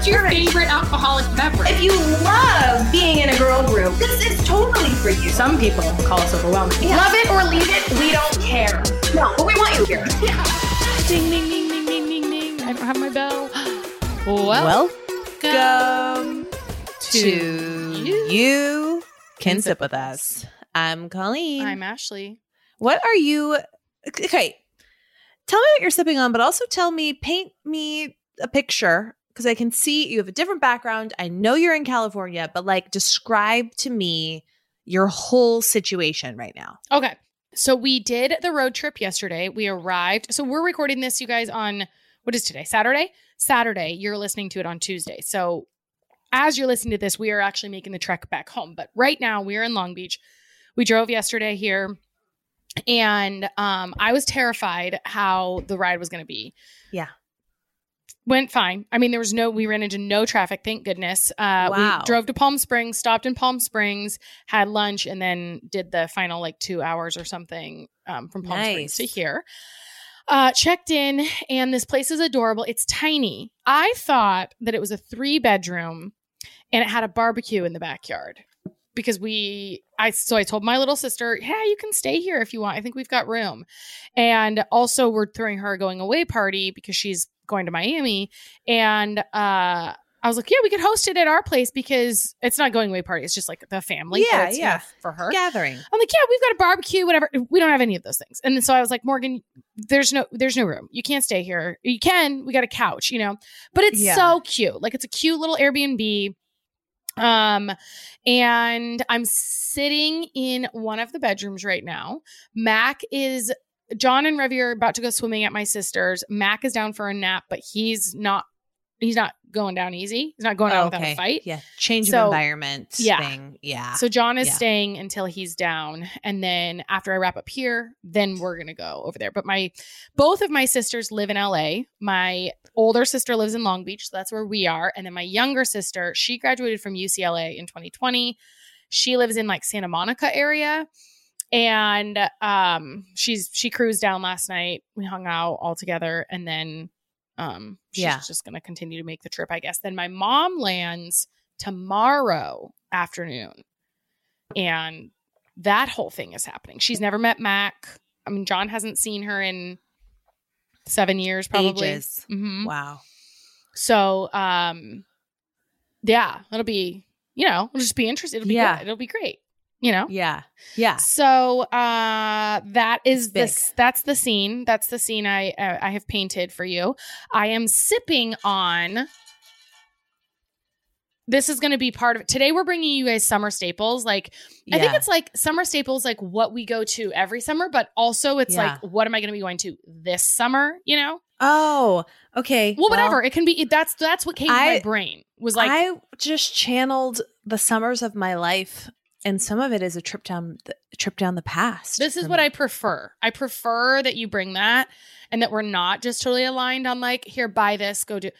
What's your favorite alcoholic beverage? If you love being in a girl group, this is totally for you. Some people call us overwhelmed. Yeah. Love it or leave it, we don't care. No, but we want you here. Ding, ding, ding, ding, ding, ding, ding. I don't have my bell. Welcome to You Can Sip With Us. I'm Colleen. I'm Ashley. what are you? Okay. Tell me what you're sipping on, but also tell me, paint me a picture because I can see you have a different background. I know you're in California, but like describe to me your whole situation right now. Okay. So we did the road trip yesterday. We arrived. So we're recording this, you guys, on what is today? Saturday? Saturday. You're listening to it on Tuesday. So as you're listening to this, we are actually making the trek back home. But right now, we're in Long Beach. We drove yesterday here. And um, I was terrified how the ride was going to be. Yeah. Went fine. I mean, there was no, we ran into no traffic, thank goodness. Uh, Wow. We drove to Palm Springs, stopped in Palm Springs, had lunch, and then did the final like two hours or something um, from Palm Springs to here. Uh, checked in, and this place is adorable. It's tiny. I thought that it was a three bedroom and it had a barbecue in the backyard because we I so I told my little sister, "Yeah, you can stay here if you want. I think we've got room." And also we're throwing her a going away party because she's going to Miami and uh I was like, "Yeah, we could host it at our place because it's not going away party. It's just like the family. Yeah, yeah. for her." Gathering. I'm like, yeah, we've got a barbecue, whatever. We don't have any of those things. And so I was like, Morgan, there's no there's no room. You can't stay here. You can. We got a couch, you know. But it's Yeah. so cute. Like it's a cute little Airbnb. Um and I'm sitting in one of the bedrooms right now. Mac is John and Revy are about to go swimming at my sister's. Mac is down for a nap, but he's not he's not going down easy. He's not going down without a fight. Yeah. Change So- of environment Yeah. thing. Yeah. So John is Yeah. staying until he's down, and then after I wrap up here, then we're gonna go over there. But my both of my sisters live in LA. My older sister lives in Long Beach, so that's where we are. And then my younger sister, she graduated from UCLA in 2020. She lives in like Santa Monica area. And um she's she cruised down last night. We hung out all together and then um she's Yeah. just gonna continue to make the trip, I guess. Then my mom lands tomorrow afternoon. And that whole thing is happening. She's never met Mac. I mean, John hasn't seen her in seven years, probably. Mhm. Wow. So, um, yeah, it'll be, you know, it'll just be interesting. It'll be Yeah. good. It'll be great. You know. Yeah. Yeah. So uh that is this that's the scene. That's the scene I uh, I have painted for you. I am sipping on this is going to be part of today we're bringing you guys summer staples like i think it's like summer staples like what we go to every summer but also it's Yeah. like what am i going to be going to this summer you know Oh, okay. well whatever it can be that's that's what came to my brain was like I just channeled the summers of my life, and some of it is a trip down the trip down the past. This is what me. I prefer. I prefer that you bring that and that we're not just totally aligned on like, here, buy this, go do.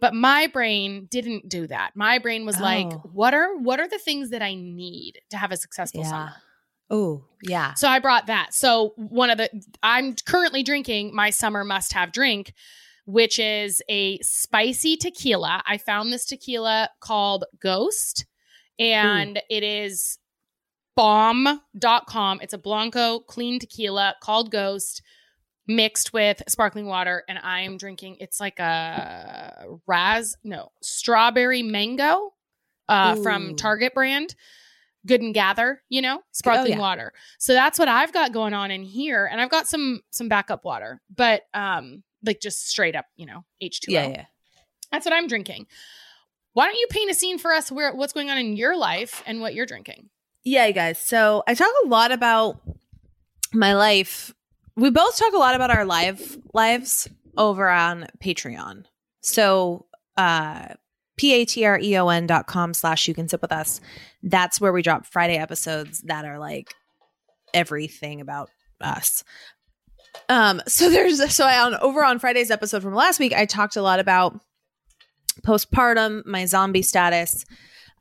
But my brain didn't do that. My brain was like, Oh. what are what are the things that I need to have a successful Yeah. summer? Oh, yeah. So I brought that. So one of the I'm currently drinking my summer must have drink, which is a spicy tequila. I found this tequila called Ghost and it is bomb.com. It's a Blanco clean tequila called Ghost mixed with sparkling water and I am drinking it's like a raz no, strawberry mango uh from Target brand. Good and gather, you know, sparkling yeah. water. So that's what I've got going on in here, and I've got some some backup water, but um, like just straight up, you know, H two O. Yeah, yeah. That's what I'm drinking. Why don't you paint a scene for us where what's going on in your life and what you're drinking? Yeah, you guys. So I talk a lot about my life. We both talk a lot about our live lives over on Patreon. So uh P-A-T-R-E-O-N dot com slash you can sip with us. That's where we drop Friday episodes that are like everything about us. Um, so there's so I on over on Friday's episode from last week, I talked a lot about postpartum, my zombie status.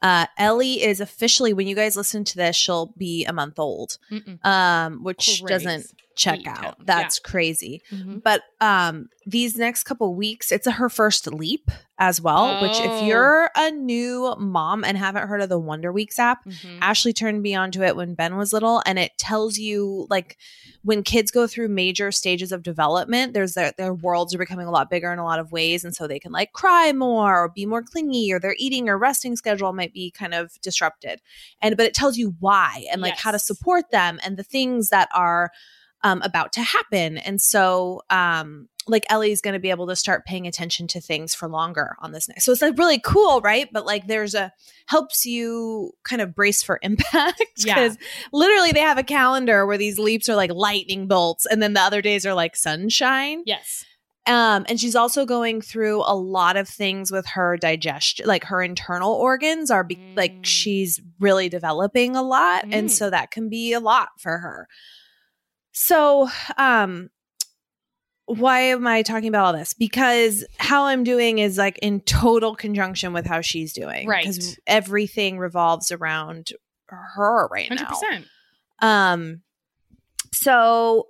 Uh, Ellie is officially when you guys listen to this, she'll be a month old, Mm-mm. um, which Crazy. doesn't check Yeah. out. That's crazy. Mhm. But um, these next couple weeks, it's her first leap as well. Which, Oh. if you're a new mom and haven't heard of the Wonder Weeks app, Mhm. Ashley turned me onto it when Ben was little, and it tells you like when kids go through major stages of development, there's their their worlds are becoming a lot bigger in a lot of ways, and so they can like cry more or be more clingy, or their eating or resting schedule might be kind of disrupted. And but it tells you why and like how to support them and the things that are um, about to happen. And so, um, like Ellie's going to be able to start paying attention to things for longer on this next. So it's like really cool, right? But like there's a helps you kind of brace for impact Yeah. because literally they have a calendar where these leaps are like lightning bolts and then the other days are like sunshine. Yes. Um, and she's also going through a lot of things with her digestion, like her internal organs are be- like Mm. she's really developing a lot, and Mm. so that can be a lot for her. So, um, why am I talking about all this? Because how I'm doing is like in total conjunction with how she's doing, Right. Because everything revolves around her right Hundred now. percent. Um, so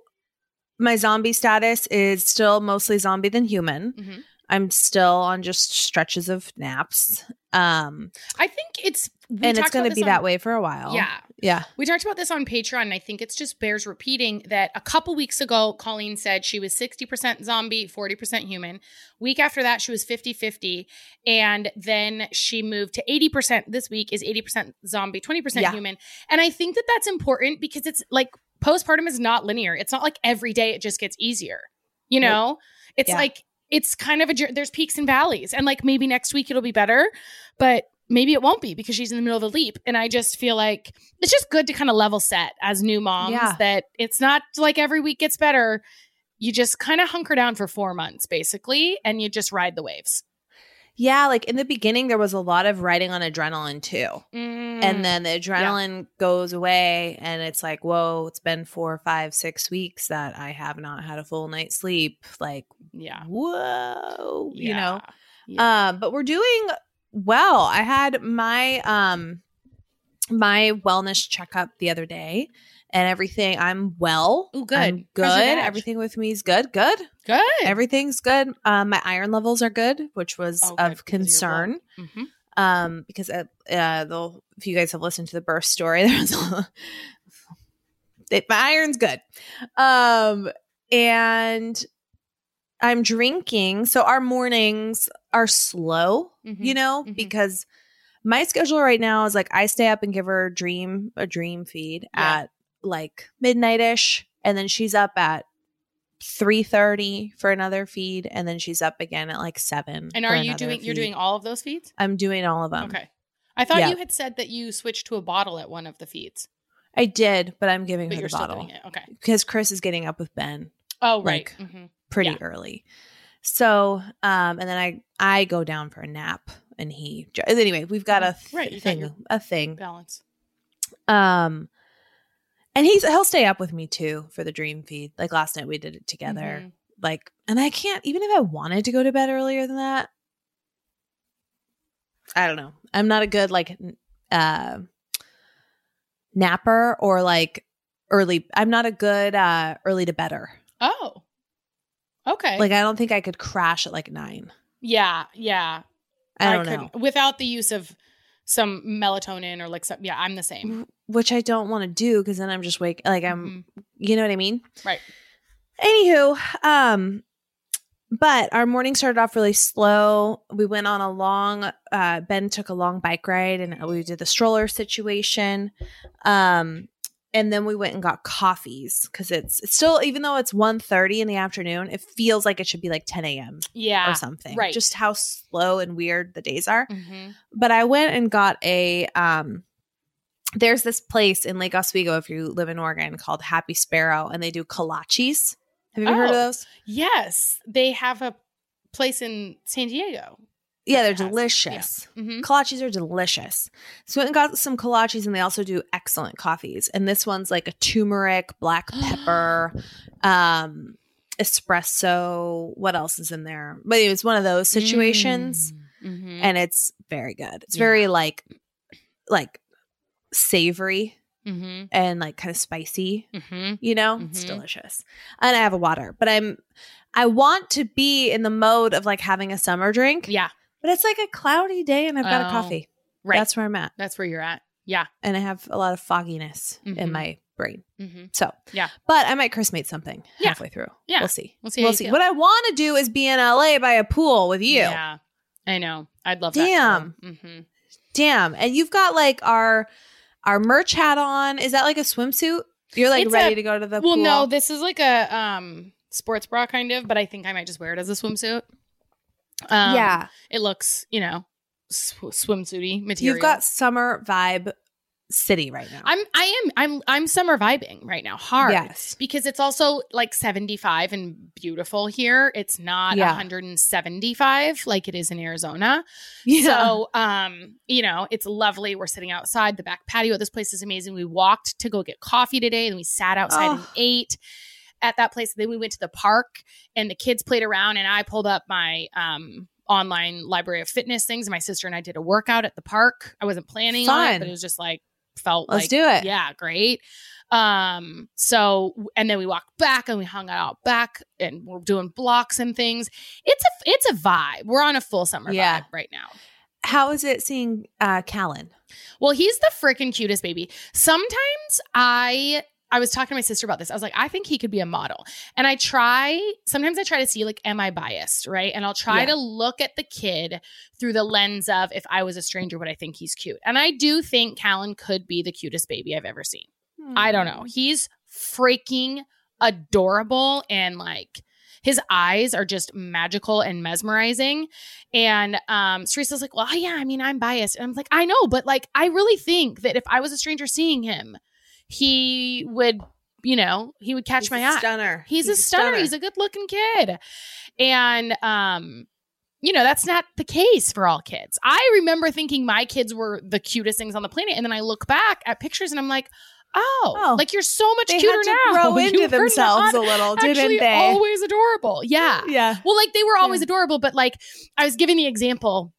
my zombie status is still mostly zombie than human. Mhm. I'm still on just stretches of naps. Um, I think it's and it's going to be on- that way for a while. Yeah. Yeah. We talked about this on Patreon, and I think it's just bears repeating that a couple weeks ago, Colleen said she was 60% zombie, 40% human. Week after that, she was 50 50. And then she moved to 80%. This week is 80% zombie, 20% Yeah. human. And I think that that's important because it's like postpartum is not linear. It's not like every day it just gets easier. You Nope. know, it's Yeah. like, it's kind of a, there's peaks and valleys. And like maybe next week it'll be better, but maybe it won't be because she's in the middle of a leap. And I just feel like it's just good to kind of level set as new moms Yeah. that it's not like every week gets better. You just kind of hunker down for four months basically, and you just ride the waves. Yeah. Like in the beginning, there was a lot of riding on adrenaline too. Mm. And then the adrenaline goes away, and it's like, whoa, it's been four, five, six weeks that I have not had a full night's sleep. Like, yeah, whoa, you know? Yeah. Um, but we're doing well. I had my um my wellness checkup the other day and everything I'm well. Ooh, good. I'm good. How's your vag? Everything with me is good. Good. good. Everything's good. Um my iron levels are good, which was Oh, of because of your concern. Mhm. Um because uh, uh if you guys have listened to the birth story, there's a it, my iron's good. Um and I'm drinking. So our mornings are slow, Mhm. you know, Mhm. because my schedule right now is like I stay up and give her a dream, a dream feed Yeah. at like midnight ish, and then she's up at three thirty for another feed, and then she's up again at like seven. And are you doing? You're doing all of those feeds? I'm doing all of them. okay. I thought yeah. you had said that you switched to a bottle at one of the feeds, I did, but I'm giving but her the bottle. Okay. because Chris is getting up with Ben Oh, right. Like, Mhm. Pretty Yeah. early. So, um, and then I I go down for a nap, and he anyway. We've got a th- Right, thing, a thing. Balance. Um, and he's he'll stay up with me too for the dream feed. Like last night, we did it together. Mhm. Like, and I can't even if I wanted to go to bed earlier than that. I don't know. I'm not a good like uh napper or like early. I'm not a good uh early to bedder. Oh. Okay. Like I don't think I could crash at like nine. yeah, yeah. I don't know. couldn't- Without the use of some melatonin or like some, yeah, I'm the same. Which I don't want to do because then I'm just wake like I'm Mhm. you know what I mean? Right. Anywho, um, but our morning started off really slow. We went on a long uh Ben took a long bike ride and we did the stroller situation. Um and then we went and got coffees because it's, it's still even though it's 1.30 in the afternoon, it feels like it should be like 10 a.m. Yeah. or something. right. Just how slow and weird the days are. Mhm. but I went and got a um there's this place in Lake Oswego if you live in Oregon called Happy Sparrow and they do kolaches. Have you ever heard of Oh. those? Yes, they have a place in San Diego. Yeah, they're delicious. Mhm. Kolaches are delicious. So I went and got some kolaches and they also do excellent coffees. And this one's like a turmeric, black pepper, um, espresso. What else is in there? But it was one of those situations. Mhm. And it's very good. It's Yeah. very like like savory Mhm. and like kind of spicy, Mhm. you know? It's Mhm. delicious. And I have a water, but I'm I want to be in the mode of like having a summer drink. Yeah. But it's like a cloudy day and I've got a Oh, coffee. Right. That's where I'm at. That's where you're at. Yeah. And I have a lot of fogginess in Mhm. my brain. Mm-hmm. So, Yeah. But I might Chris mate something Yeah. halfway through. Yeah. We'll see. We'll see. We'll see. feel. What I want to do is be in LA by a pool with you. Yeah. I know. I'd love Damn. that. Mm-hmm. Damn. And you've got like our our merch hat on. Is that like a swimsuit? You're like It's ready a- to go to the Well, pool. no, this is like a um sports bra kind of, but I think I might just wear it as a swimsuit. Um, yeah. It looks, you know, sw- swimsuity material. You've got summer vibe city right now. I'm I am I'm I'm summer vibing right now hard. Yes. Because it's also like 75 and beautiful here. It's not Yeah. 175 like it is in Arizona. Yeah. So, um, you know, it's lovely. We're sitting outside the back patio. This place is amazing. We walked to go get coffee today and we sat outside and Oh. ate at that place. Then we went to the park and the kids played around and I pulled up my um online library of fitness things and my sister and I did a workout at the park. I wasn't planning on it, but it was just like felt Let's like do it. yeah, great. Um, so and then we walked back and we hung out back and we're doing blocks and things. It's a it's a vibe. We're on a full summer Yeah. vibe right now. How is it seeing uh Callan? Well, he's the freaking cutest baby. Sometimes I I was talking to my sister about this. I was like, I think he could be a model. And I try, sometimes I try to see like, am I biased? Right. And I'll try Yeah. to look at the kid through the lens of if I was a stranger, would I think he's cute? And I do think Callan could be the cutest baby I've ever seen. I don't know. He's freaking adorable and like his eyes are just magical and mesmerizing. And um Teresa's like, well, yeah, I mean, I'm biased. And I'm like, I know, but like I really think that if I was a stranger seeing him, he would, you know, he would catch He's my eye. Stunner. He's, a stunner. He's a good looking kid. And um you know, that's not the case for all kids. I remember thinking my kids were the cutest things on the planet and then I look back at pictures and I'm like, "Oh, Oh. like you're so much cuter now." grow into were themselves a little, didn't they? Always adorable. Yeah. yeah. Well, like they were always Yeah. adorable, but like I was giving the example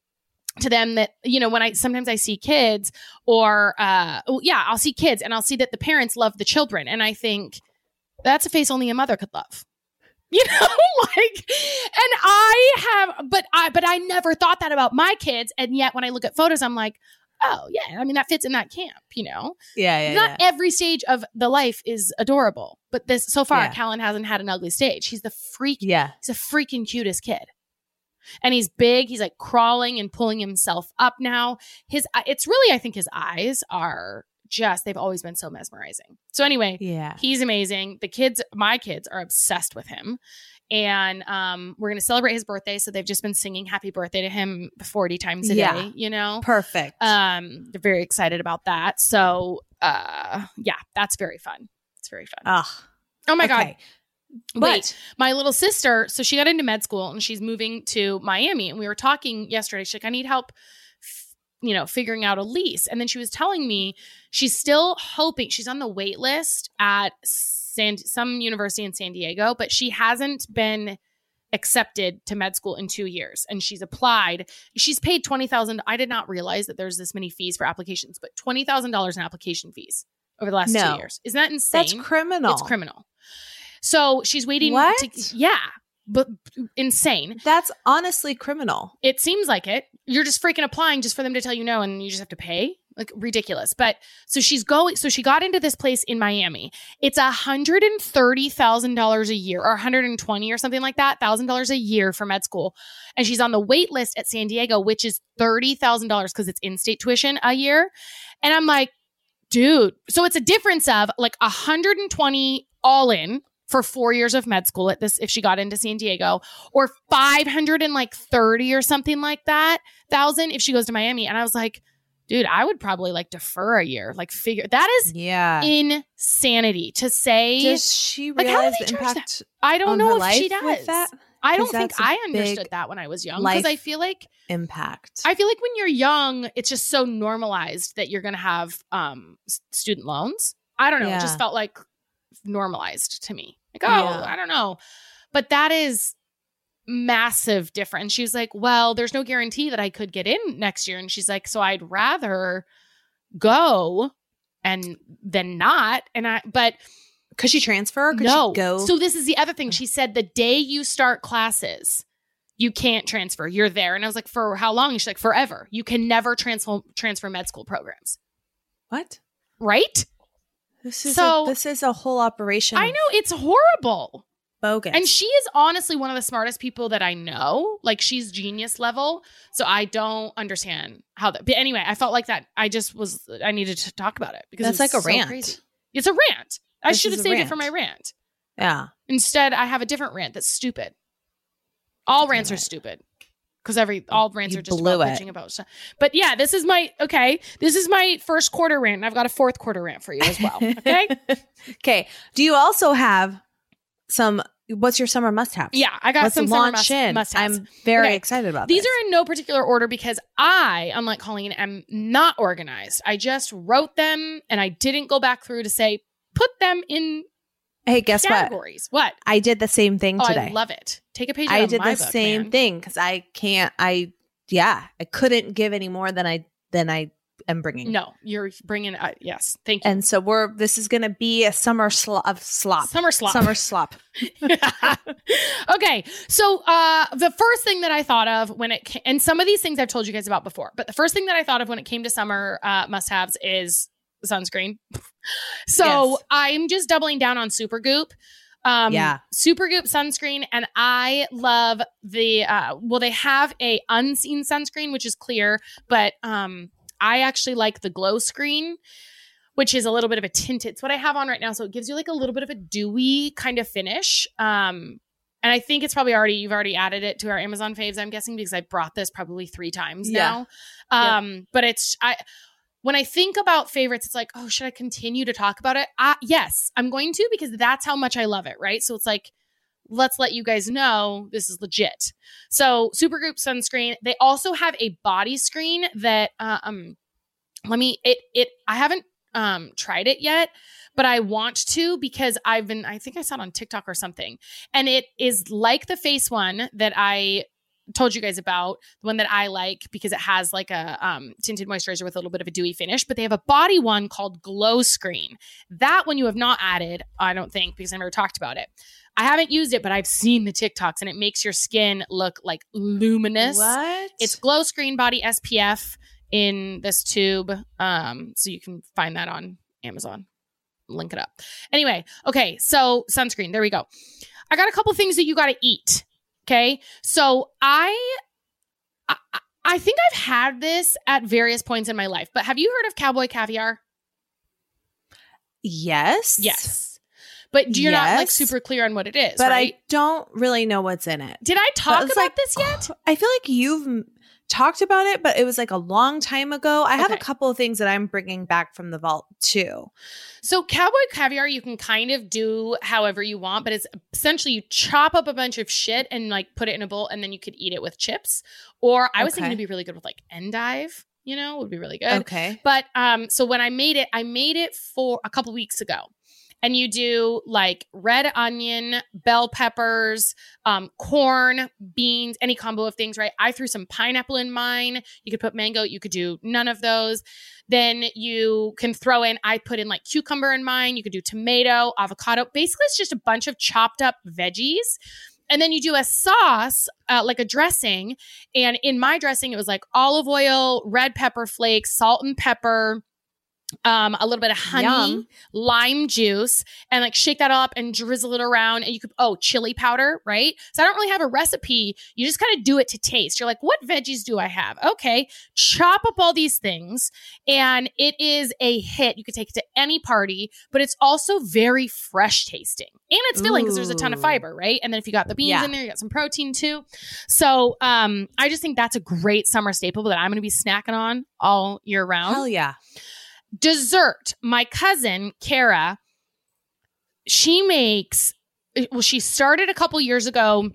to them that you know when I sometimes I see kids or uh oh, yeah I'll see kids and I'll see that the parents love the children and I think that's a face only a mother could love. You know, like, and I have, but I, but I never thought that about my kids. And yet when I look at photos, I'm like, oh, yeah, I mean, that fits in that camp, you know? Yeah, yeah, Not yeah. every stage of the life is adorable, but this, so far, Yeah. Callan hasn't had an ugly stage. He's the freak Yeah. He's the freaking cutest kid. And he's big. He's like crawling and pulling himself up now. His it's really I think his eyes are just they've always been so mesmerizing. So anyway, Yeah. he's amazing. The kids, my kids are obsessed with him. And um we're going to celebrate his birthday, so they've just been singing happy birthday to him 40 times a Yeah. day, you know. Perfect. Um they're very excited about that. So uh yeah, that's very fun. It's very fun. Ugh. oh my god. Okay. Wait, my little sister, so she got into med school and she's moving to Miami. And we were talking yesterday. She's like, I need help, f- you know, figuring out a lease. And then she was telling me she's still hoping she's on the wait list at San, some university in San Diego, but she hasn't been accepted to med school in two years. And she's applied. She's paid twenty thousand. I did not realize that there's this many fees for applications, but twenty thousand dollars in application fees over the last No. two years. Isn't that insane? That's criminal. It's criminal. So she's waiting. What? To, yeah, but insane. That's honestly criminal. It seems like it. You're just freaking applying just for them to tell you no, and you just have to pay. Like ridiculous. But so she's going. So she got into this place in Miami. It's a hundred and thirty thousand dollars a year, or 120 or something like that, thousand dollars a year for med school. And she's on the wait list at San Diego, which is thirty thousand dollars because it's in-state tuition a year. And I'm like, dude. So it's a difference of like 120 all in for four years of med school at this if she got into San Diego, or 500 and like 30 or something like that thousand if she goes to Miami. And I was like, dude, I would probably like defer a year, like figure that is Yeah. insanity to say. Does she Like, how do they the charge that? impact I don't know if she does. that? I don't think I understood that when I was young because I feel like impact? I feel like when you're young, it's just so normalized that you're going to have um, student loans. I don't know. It just felt like normalized to me. Like, oh, Yeah. I don't know. But that is massive difference. She was like, well, there's no guarantee that I could get in next year. And she's like, so I'd rather go and then not. And I, but Could she transfer? Could no. she go? So this is the other thing. She said the day you start classes, you can't transfer. You're there. And I was like, for how long? She's like, forever. You can never transfer transfer med school programs. What? Right? This is So- a, this is a whole operation. I know it's horrible. bogus. And she is honestly one of the smartest people that I know. Like she's genius level. So I don't understand how that. But anyway, I felt like that. I just was. I needed to talk about it because That's it like a so rant. Crazy. It's a rant. I This should have saved it for my rant. rant. yeah. Instead, I have a different rant that's stupid. All rants are stupid because every all rants You are just about bitching about stuff. But yeah, this is my okay. This is my first quarter rant. and I've got a fourth quarter rant for you as well. Okay. okay. Do you also have some? What's your summer must have? yeah, I got Let's some summer must, in. must-haves. I'm very Okay. excited about These this. are in no particular order because I, unlike Colleen, am not organized. I just wrote them and I didn't go back through to say put them in Hey, guess what? categories. What? I did the same thing Oh, today. I love it. Take a page. I out did my the book, same man. thing because I can't. I yeah, I couldn't give any more than I than I am bringing. No, you're bringing. Uh, yes, thank you. And so we're. This is going to be a summer slo- of slop. Summer slop. Summer slop. okay, so uh, the first thing that I thought of when it ca- and some of these things I've told you guys about before, but the first thing that I thought of when it came to summer uh, must-haves is sunscreen. so Yes. I'm just doubling down on Supergoop. Um, Yeah. Supergoop sunscreen, and I love the. Uh, well, they have a unseen sunscreen, which is clear, but um, I actually like the glow screen which is a little bit of a tinted. It's what I have on right now. So it gives you like a little bit of a dewy kind of finish. Um, and I think it's probably already, you've already added it to our Amazon faves, I'm guessing, because I brought this probably three times Yeah. now. Um, but it's, I, when I think about favorites, it's like, oh, should I continue to talk about it? Uh, yes, I'm going to because that's how much I love it, right? So it's like, let's let you guys know this is legit. So Supergoop sunscreen. They also have a body screen that uh, um let me it it I haven't um tried it yet, but I want to because I've been I think I saw it on TikTok or something. And it is like the face one that I told you guys about, the one that I like because it has like a um, tinted moisturizer with a little bit of a dewy finish. But they have a body one called Glow Screen. That one you have not added, I don't think, because I never talked about it. I haven't used it, but I've seen the TikToks and it makes your skin look like luminous. What? It's Glow Screen Body SPF in this tube. Um, so you can find that on Amazon. Link it up. Anyway, okay, so sunscreen. There we go. I got a couple things that you got to eat. Okay, so I, I, I think I've had this at various points in my life, but have you heard of cowboy caviar? yes. Yes, but you're not like super clear on what it is, But right? I don't really know what's in it. Did I talk about like- this yet? I feel like you've talked about it, but it was like a long time ago. I have a couple of things that I'm bringing back from the vault too. So cowboy caviar you can kind of do however you want, but it's essentially you chop up a bunch of shit and like put it in a bowl and then you could eat it with chips. Or I was thinking Okay. it'd be really good with like endive, you know, would be really good. Okay. But um so when I made it, I made it for a couple weeks ago. And you do like red onion, bell peppers, um, corn, beans, any combo of things, right? I threw some pineapple in mine. You could put mango, you could do none of those. Then you can throw in, I put in like cucumber in mine. You could do tomato, avocado. Basically, it's just a bunch of chopped up veggies. And then you do a sauce, uh, like a dressing. And in my dressing, it was like olive oil, red pepper flakes, salt and pepper, um, a little bit of honey, Yum. lime juice, and like shake that up and drizzle it around. And you could, oh, chili powder, right? So I don't really have a recipe. You just kind of do it to taste. You're like, what veggies do I have? Okay, chop up all these things, and it is a hit. You could take it to any party, but it's also very fresh tasting. And it's filling because there's a ton of fiber, right? And then if you got the beans Yeah. in there, you got some protein too. So um, I just think that's a great summer staple that I'm going to be snacking on all year round Hell yeah. Dessert my cousin kara she makes well she started a couple years ago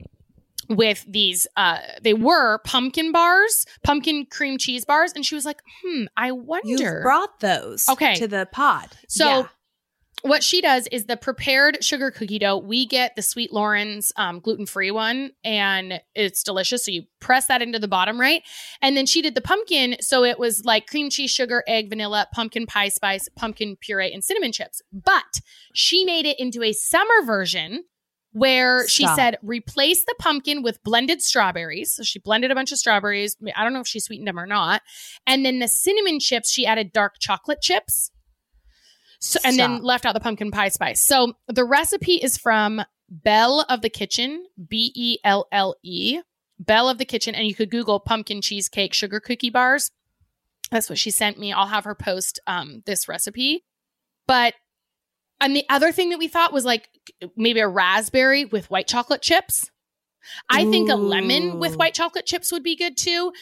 with these uh they were pumpkin bars pumpkin cream cheese bars and she was like hmm i wonder You've brought those Okay. to the pod. so Yeah. What she does is the prepared sugar cookie dough. We get the Sweet Loren's um, gluten free one, and it's delicious. So you press that into the bottom right, and then she did the pumpkin. So it was like cream cheese, sugar, egg, vanilla, pumpkin pie spice, pumpkin puree, and cinnamon chips. But she made it into a summer version where she said replace the pumpkin with blended strawberries. So she blended a bunch of strawberries. I don't know if she sweetened them or not. And then the cinnamon chips, she added dark chocolate chips. So, and then left out the pumpkin pie spice. So the recipe is from Belle of the Kitchen, B E L L E, Belle of the Kitchen. And you could Google pumpkin cheesecake sugar cookie bars. That's what she sent me. I'll have her post um, this recipe. But and the other thing that we thought was like maybe a raspberry with white chocolate chips. I think a lemon with white chocolate chips would be good too.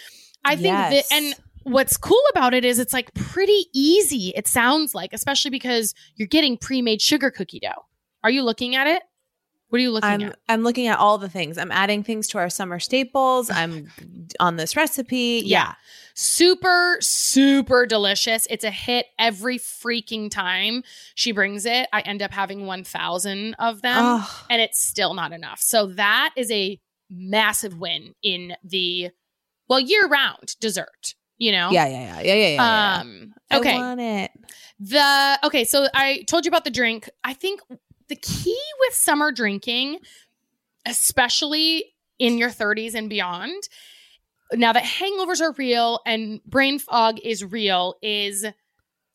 I think Yes. that and what's cool about it is it's like pretty easy. It sounds like, especially because you're getting pre-made sugar cookie dough. Are you looking at it? What are you looking I'm at? I'm looking at all the things. I'm adding things to our summer staples. I'm on this recipe. Yeah. Super, super delicious. It's a hit every freaking time she brings it. I end up having 1,000 of them. Oh, and it's still not enough. So that is a massive win in the well year round dessert. You know, yeah, yeah, yeah, yeah, yeah, yeah. Um, I okay. want it. the okay. So I told you about the drink. I think the key with summer drinking, especially in your 30s and beyond, now that hangovers are real and brain fog is real, is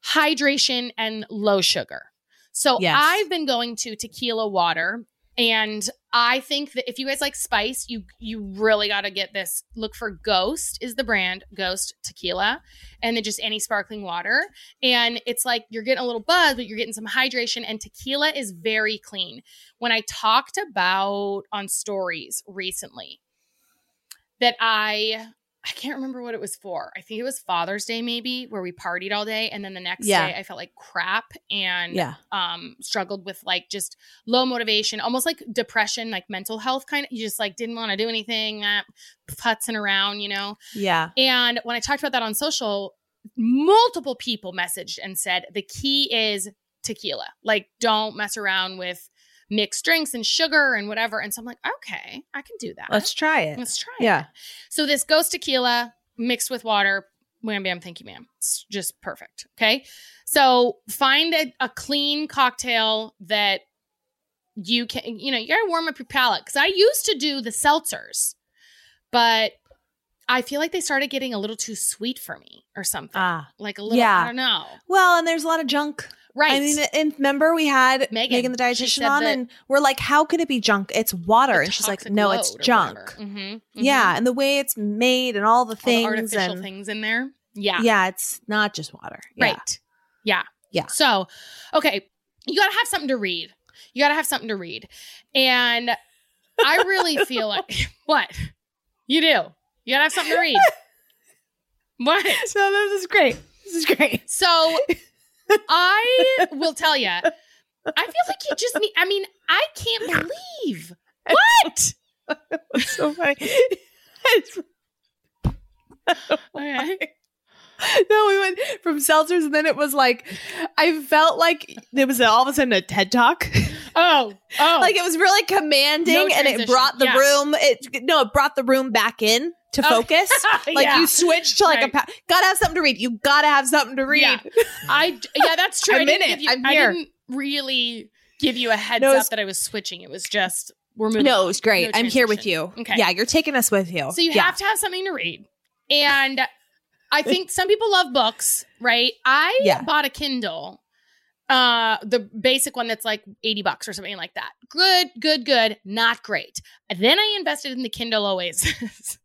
hydration and low sugar. So Yes. I've been going to tequila water and I think that if you guys like spice, you you really got to get this. Look for Ghost is the brand, Ghost Tequila, and then just any sparkling water. And it's like you're getting a little buzz, but you're getting some hydration. And tequila is very clean. When I talked about on stories recently that I I can't remember what it was for. I think it was Father's Day, maybe, where we partied all day, and then the next Yeah. day I felt like crap and Yeah. um struggled with like just low motivation, almost like depression, like mental health kind of. You just like didn't want to do anything, uh, putzing around, you know. Yeah. And when I talked about that on social, multiple people messaged and said the key is tequila. Like, don't mess around with mixed drinks and sugar and whatever. And so I'm like, okay, I can do that. Let's try it. Let's try it. Yeah. So this ghost tequila mixed with water, wham bam, thank you, ma'am. It's just perfect. Okay. So find a, a clean cocktail that you can, you know, you gotta warm up your palate. Cause I used to do the seltzers, but I feel like they started getting a little too sweet for me or something. Ah. like a little, yeah. I don't know. Well, and there's a lot of junk. Right. I mean, and remember we had Megan, Megan, the dietitian on, and we're like, "How could it be junk? It's water." And she's like, "No, it's junk." whatever. Mhm, Yeah, and the way it's made and all the All the things artificial and things in there. Yeah. yeah, it's not just water. Yeah. Right. Yeah. Yeah. So, okay, you got to have something to read. You got to have something to read. And I really feel like what? You do. You got to have something to read. what? So this is great. This is great. So, I will tell you, I feel like you just need, I mean, I can't believe. What? It's so funny. Okay. no, we went from seltzers, and then it was like, I felt like it was all of a sudden a TED talk. Oh, oh. like it was really commanding, No and it brought the Yeah. room. It no, it brought the room back in to Oh, focus. Like yeah. you switched to like Right. a pa- gotta have something to read. You gotta have something to read. Yeah. I yeah, that's true. I'm I didn't in it. you, I'm I didn't really give you a heads No, up that I was switching. It was just we're moving. No, it was great. No I'm here with you. Okay. Yeah, you're taking us with you. So you yeah. have to have something to read. And I think some people love books, right? I Yeah. bought a Kindle, uh, the basic one that's like 80 bucks or something like that. Good, good, good, not great. Then I invested in the Kindle Oasis.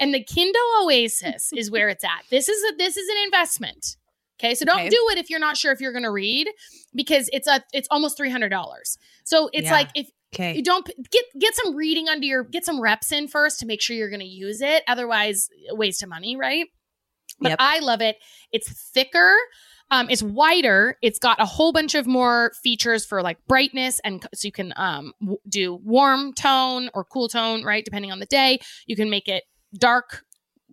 And the Kindle Oasis is where it's at. This is a this is an investment. Okay. So don't Okay. do it if you're not sure if you're gonna read because it's a it's almost three hundred dollars. So it's Yeah. like if okay. you don't get get some reading under your get some reps in first to make sure you're going to use it otherwise waste of money right but Yep. i love it it's thicker um, it's wider it's got a whole bunch of more features for like brightness and so you can um, w- do warm tone or cool tone right depending on the day you can make it dark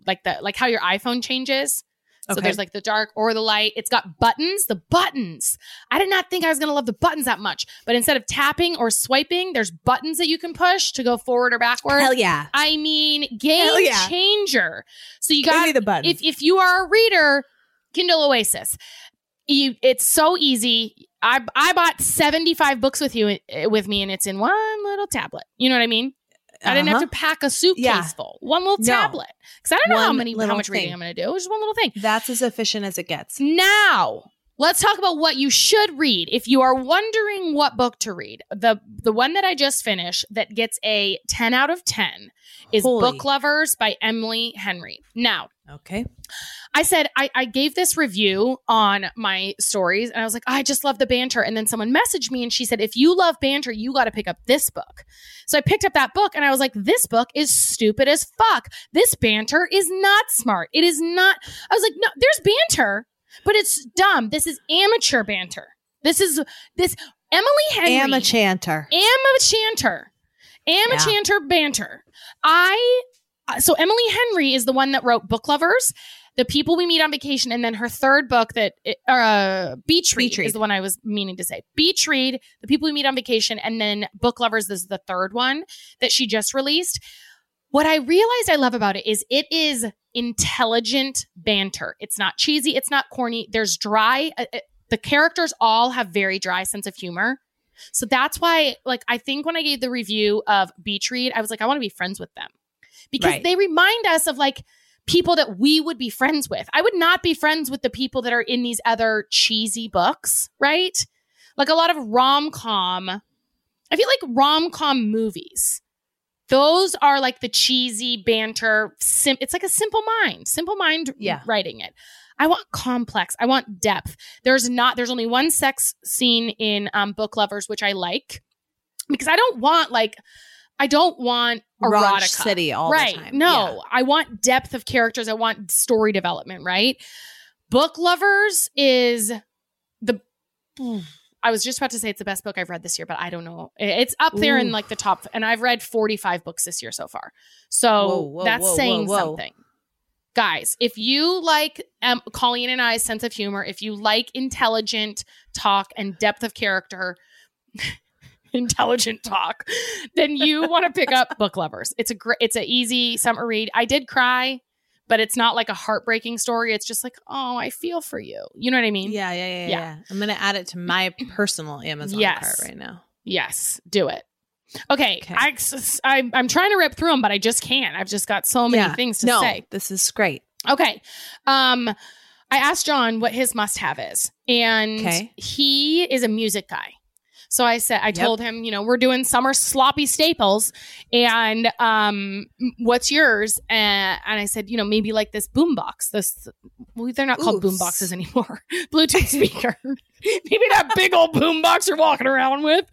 like the like how your iphone changes so Okay. there's like the dark or the light. It's got buttons. The buttons. I did not think I was going to love the buttons that much. But instead of tapping or swiping, there's buttons that you can push to go forward or backward. Hell yeah. I mean, game yeah. changer. So you got the button. if if you are a reader, Kindle Oasis. You it's so easy. I I bought 75 books with you with me and it's in one little tablet. You know what I mean? I didn't have Uh-huh. to pack a suitcase Yeah. full. One little No. tablet. Cuz I don't know how many how much reading. I'm going to do. It was just one little thing. That's as efficient as it gets. Now, let's talk about what you should read. If you are wondering what book to read, the the one that I just finished that gets a 10 out of 10 is Holy. Book Lovers by Emily Henry. Now, Okay. I said I, I gave this review on my stories and I was like, oh, I just love the banter. And then someone messaged me and she said, if you love banter, you got to pick up this book. So I picked up that book and I was like, this book is stupid as fuck. This banter is not smart. It is not. I was like, no, there's banter, but it's dumb. This is amateur banter. This is this Emily Henry. Amachanter. Amachanter. Amachanter banter. I uh, so Emily Henry is the one that wrote Book Lovers, The People We Meet on Vacation, and then her third book that uh Beach Read, Beach Read. is the one I was meaning to say. Beach Read, The People We Meet on Vacation, and then Book Lovers is the third one that she just released. What I realized I love about it is it is intelligent banter. It's not cheesy, it's not corny. There's dry uh, uh, the characters all have very dry sense of humor. So that's why, like, I think when I gave the review of Beach Read, I was like, I want to be friends with them because Right. they remind us of like people that we would be friends with. I would not be friends with the people that are in these other cheesy books, right? Like a lot of rom com. I feel like rom com movies. Those are like the cheesy banter. Sim- it's like a simple mind, simple mind Yeah. writing it. I want complex. I want depth. There's not. There's only one sex scene in um, Book Lovers, which I like because I don't want like I don't want erotica. City all right? the time. No, I want depth of characters. I want story development. Right? Book Lovers is the. I was just about to say it's the best book I've read this year, but I don't know. It's up there in like the top, and I've read 45 books this year so far. So Whoa, whoa, that's whoa, saying something. Guys, if you like um, Colleen and I's sense of humor, if you like intelligent talk and depth of character, intelligent talk, then you want to pick up Book Lovers. It's a great, it's an easy summer read. I did cry, but it's not like a heartbreaking story. It's just like, oh, I feel for you. You know what I mean? Yeah, yeah, yeah, Yeah. yeah. I'm gonna add it to my personal Amazon Yes. cart right now. Yes, do it. Okay, Okay. I, I, I'm trying to rip through them, but I just can't. I've just got so many Yeah. things to no, say. this is great. Okay. Um, I asked John what his must have is, and Okay. he is a music guy. So I said, I told him, you know, we're doing summer sloppy staples, and um, what's yours? And, and I said, you know, maybe like this boombox. This, well, they're not called Ooh, boomboxes anymore. Bluetooth speaker. maybe that big old boombox you're walking around with.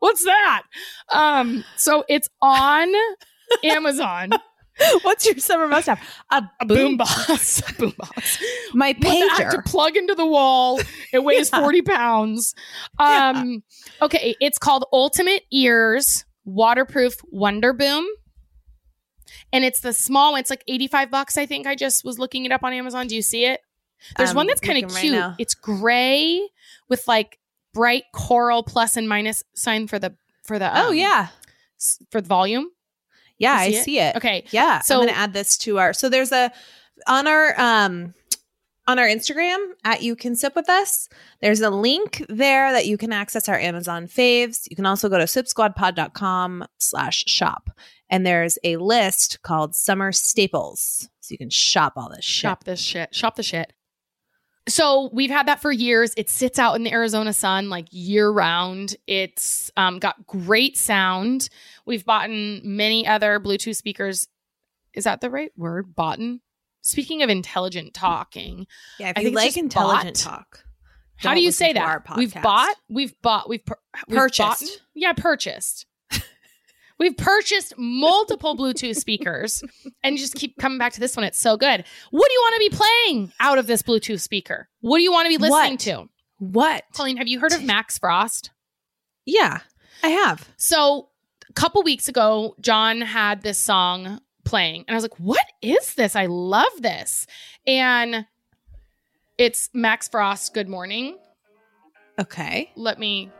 What's that? Um, so it's on Amazon. What's your summer must have? A, A boombox. boombox. My With the act to pager. plug into the wall. It weighs Yeah. 40 pounds. Um, okay, it's called Ultimate Ears Waterproof Wonderboom. And it's the small one. It's like 85 bucks, I think. I just was looking it up on Amazon. Do you see it? There's I'm one that's kind of looking right cute. it's gray with like bright coral plus and minus sign for the for the oh um, yeah, for the volume. Yeah, You I see it? see it. Okay. Yeah, So- I'm gonna add this to our. So there's a on our um on our Instagram at you can sip with us. There's a link there that you can access our Amazon faves. You can also go to sipsquadpod.com slash shop. And there's a list called summer staples. So you can shop all this shit. Shop this shit. Shop the shit. So we've had that for years. It sits out in the Arizona sun like year round. It's um, got great sound. We've bought many other Bluetooth speakers. Is that the right word? Boughten. Speaking of intelligent talking, Yeah, if I you think it's like intelligent bought. talk. how do you say that? We've bought, we've bought, we've, pur- we've Purchased. boughten? Yeah, purchased. We've purchased multiple Bluetooth speakers and just keep coming back to this one. It's so good. What do you want to be playing out of this Bluetooth speaker? What do you want to be listening What? to? What? Colleen, have you heard of Max Frost? Yeah, I have. So a couple weeks ago, John had this song playing, and I was like, "What is this? I love this!" And it's Max Frost. Good morning. Okay. Let me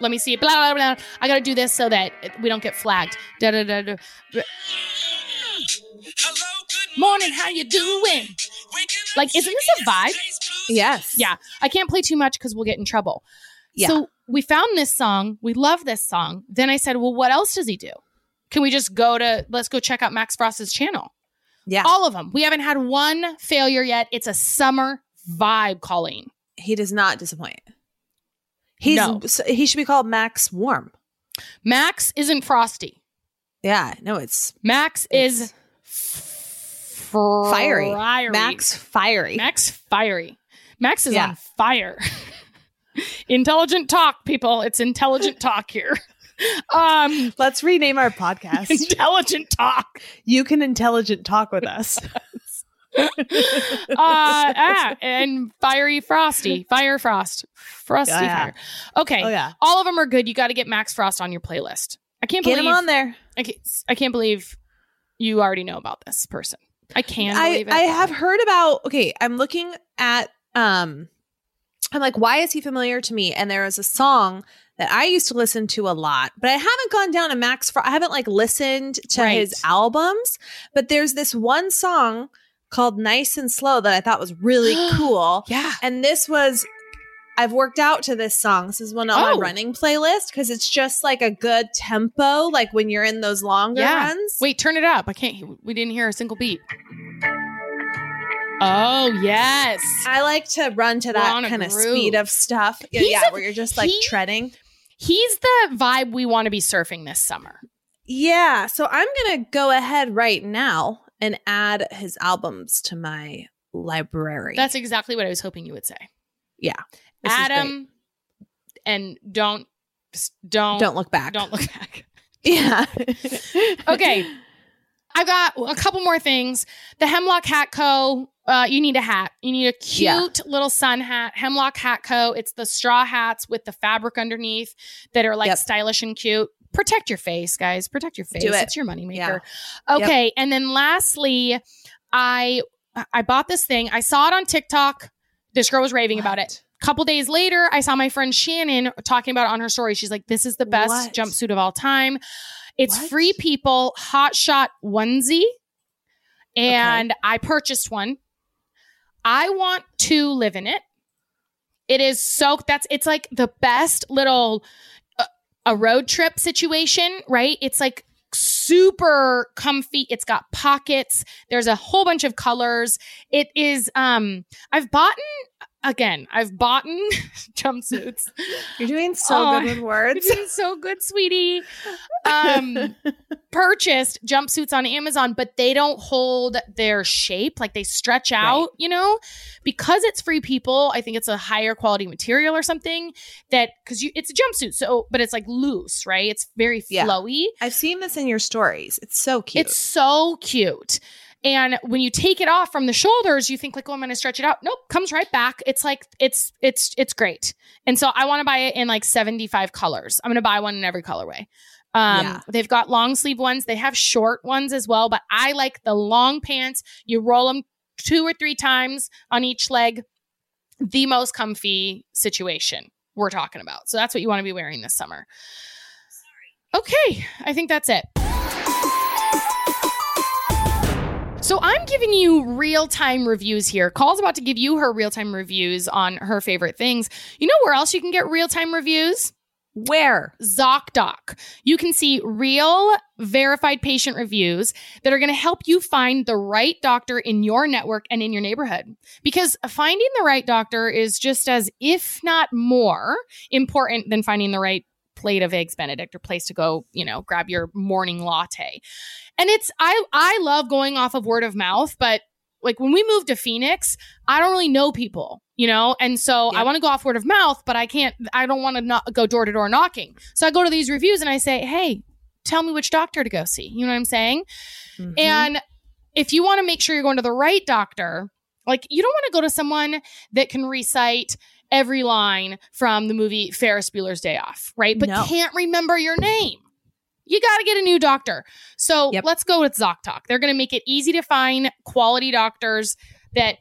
let me see. Blah blah blah. I got to do this so that we don't get flagged. Da da da da. Hello, good Morning, how you doing? Like, isn't this a vibe? Yes. Yeah. I can't play too much because we'll get in trouble. Yeah. So we found this song. We love this song. Then I said, well, what else does he do? Can we just go to, let's go check out Max Frost's channel? Yeah. All of them. We haven't had one failure yet. It's a summer vibe, Colleen. he does not disappoint. He's No. he should be called Max Warm. Max isn't frosty. Yeah, no, it's Max It's is f- fiery. fiery. Max Fiery. Max fiery. Max is Yeah. on fire. intelligent talk, people. It's intelligent talk here. Um, Let's rename our podcast. intelligent talk. you can intelligent talk with us. Uh, ah, and fiery frosty, fire frost, frosty Yeah, yeah. fire. Okay, oh yeah, all of them are good. You got to get Max Frost on your playlist. I can't get believe him on there. I can't, I can't believe you already know about this person. I can I believe it. I have heard about. Okay, I'm looking at. Um, I'm like, why is he familiar to me? And there is a song that I used to listen to a lot, but I haven't gone down to Max. Fro- I haven't like listened to Right. his albums, but there's this one song called "Nice and Slow" that I thought was really cool. yeah. And this was, I've worked out to this song. This is one on Oh. my running playlist because it's just like a good tempo, like when you're in those longer Yeah. runs. Wait, turn it up. I can't. We didn't hear a single beat. Oh yes. I like to run to that kind of speed of stuff. Yeah, He's yeah a- where you're just like he- treading. He's the vibe we want to be surfing this summer. Yeah. So I'm going to go ahead right now and add his albums to my library. That's exactly what I was hoping you would say. Is Adam, and don't don't. Don't look back. don't look back. Yeah. Okay. I've got a couple more things. The Hemlock Hat Co. Uh, you need a hat. You need a Yeah. cute little sun hat. Hemlock Hat Co. It's the straw hats with the fabric underneath that are like Yep. stylish and cute. Protect your face, guys. Protect your face. Do it. It's your moneymaker. Yeah. Okay. And then lastly, I I bought this thing. I saw it on TikTok. This girl was raving about it. couple days later, I saw my friend Shannon talking about it on her story. She's like, "This is the best What? jumpsuit of all time. It's What? free people hot shot onesie." And I purchased one. I want to live in it. It is so that's it's like the best little a road trip situation, right? It's like super comfy. It's got pockets. There's a whole bunch of colors. It is um I've bought again, I've bought jumpsuits. You're doing so Oh, good with words. You're doing so good, sweetie. Um purchased jumpsuits on Amazon, but they don't hold their shape. Like they stretch out, you know? Because it's free people, I think it's a higher quality material or something that because you it's a jumpsuit, so but it's like loose, right? It's very Yeah. flowy. I've seen this in your stories. It's so cute. It's so cute. And when you take it off from the shoulders, you think like, "Oh, I'm going to stretch it out." Nope, comes right back. It's like it's it's it's great. And so I want to buy it in like 75 colors. I'm going to buy one in every colorway. Um, Yeah. they've got long sleeve ones. They have short ones as well, but I like the long pants. You roll them two or three times on each leg. The most comfy situation we're talking about. So that's what you want to be wearing this summer. Okay, I think that's it. So I'm giving you real time reviews here. Coll's about to give you her real time reviews on her favorite things. You know where else you can get real time reviews? Where? ZocDoc. You can see real verified patient reviews that are going to help you find the right doctor in your network and in your neighborhood. Because finding the right doctor is just as, if not more, important than finding the right plate of eggs benedict or place to go you know grab your morning latte and it's i i love going off of word of mouth but like when we moved to phoenix i don't really know people you know and so i want to go off word of mouth but i can't i don't want to not go door to door knocking so i go to these reviews and i say hey tell me which doctor to go see you know what i'm saying Mhm. and if you want to make sure you're going to the right doctor, like you don't want to go to someone that can recite every line from the movie Ferris Bueller's Day Off, right? But No. can't remember your name. You got to get a new doctor. So Yep. let's go with ZocDoc. They're going to make it easy to find quality doctors that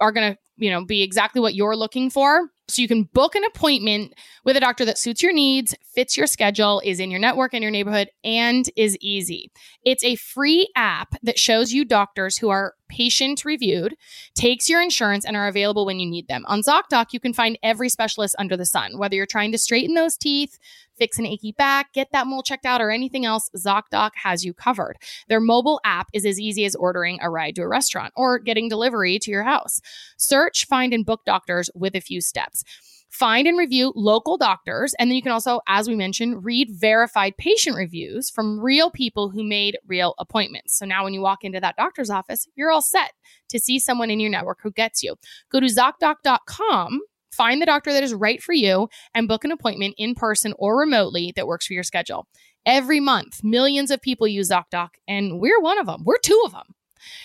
are going to, you know, be exactly what you're looking for. So you can book an appointment with a doctor that suits your needs, fits your schedule, is in your network and your neighborhood, and is easy. It's a free app that shows you doctors who are patient reviewed, takes your insurance, and are available when you need them. On ZocDoc, you can find every specialist under the sun. Whether you're trying to straighten those teeth, fix an achy back, get that mole checked out, or anything else, ZocDoc has you covered. Their mobile app is as easy as ordering a ride to a restaurant or getting delivery to your house. Search, find, and book doctors with a few steps. Find and review local doctors. And then you can also, as we mentioned, read verified patient reviews from real people who made real appointments. So now when you walk into that doctor's office, you're all set to see someone in your network who gets you. Go to ZocDoc.com Find the doctor that is right for you and book an appointment in person or remotely that works for your schedule. Every month, millions of people use ZocDoc, and we're one of them. We're two of them.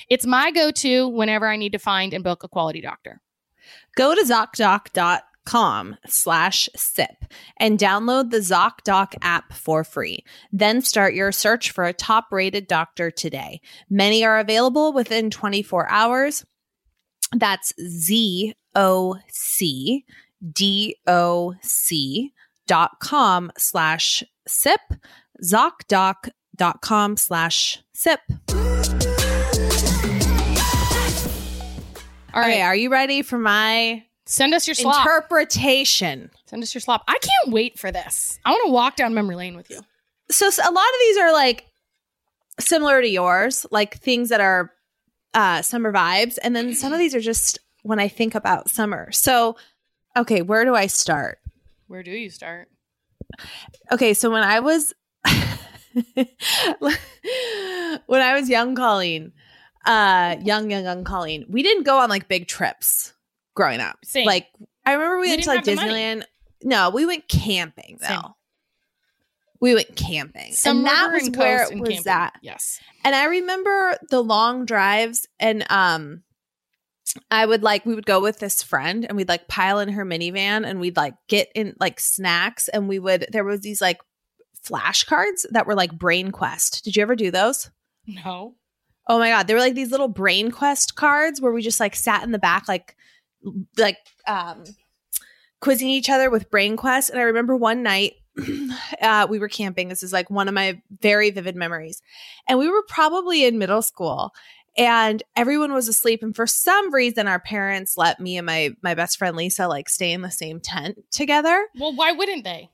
It's my go to whenever I need to find and book a quality doctor. Go to ZocDoc.com slash SIP and download the ZocDoc app for free. Then start your search for a top rated doctor today. Many are available within 24 hours. That's Z O C D O C dot com slash sip, ZocDoc dot com slash sip. All right. Okay, are you ready for my Send us your slop. interpretation? Send us your slop. I can't wait for this. I want to walk down memory lane with you. So a lot of these are like similar to yours, like things that are uh, summer vibes, and then some of these are just when I think about summer. So, okay, where do I start? Where do you start? Okay, so when I was when I was young, Colleen, uh, young, young, young Colleen, we didn't go on like big trips growing up. Same. Like I remember we, We went to like have the money. Disneyland. No, we went camping though. Same. We went camping, Some and that was and where it was camping. at. Yes. And I remember the long drives and um I would like we would go with this friend and we'd like pile in her minivan and we'd like get in like snacks and we would there was these like flashcards that were like brain quest. Did you ever do those? No. Oh my god, they were like these little brain quest cards where we just like sat in the back like like um quizzing each other with brain quest and I remember one night uh we were camping. This is like one of my very vivid memories. And we were probably in middle school and everyone was asleep and for some reason our parents let me and my my best friend Lisa like stay in the same tent together. Well, why wouldn't they?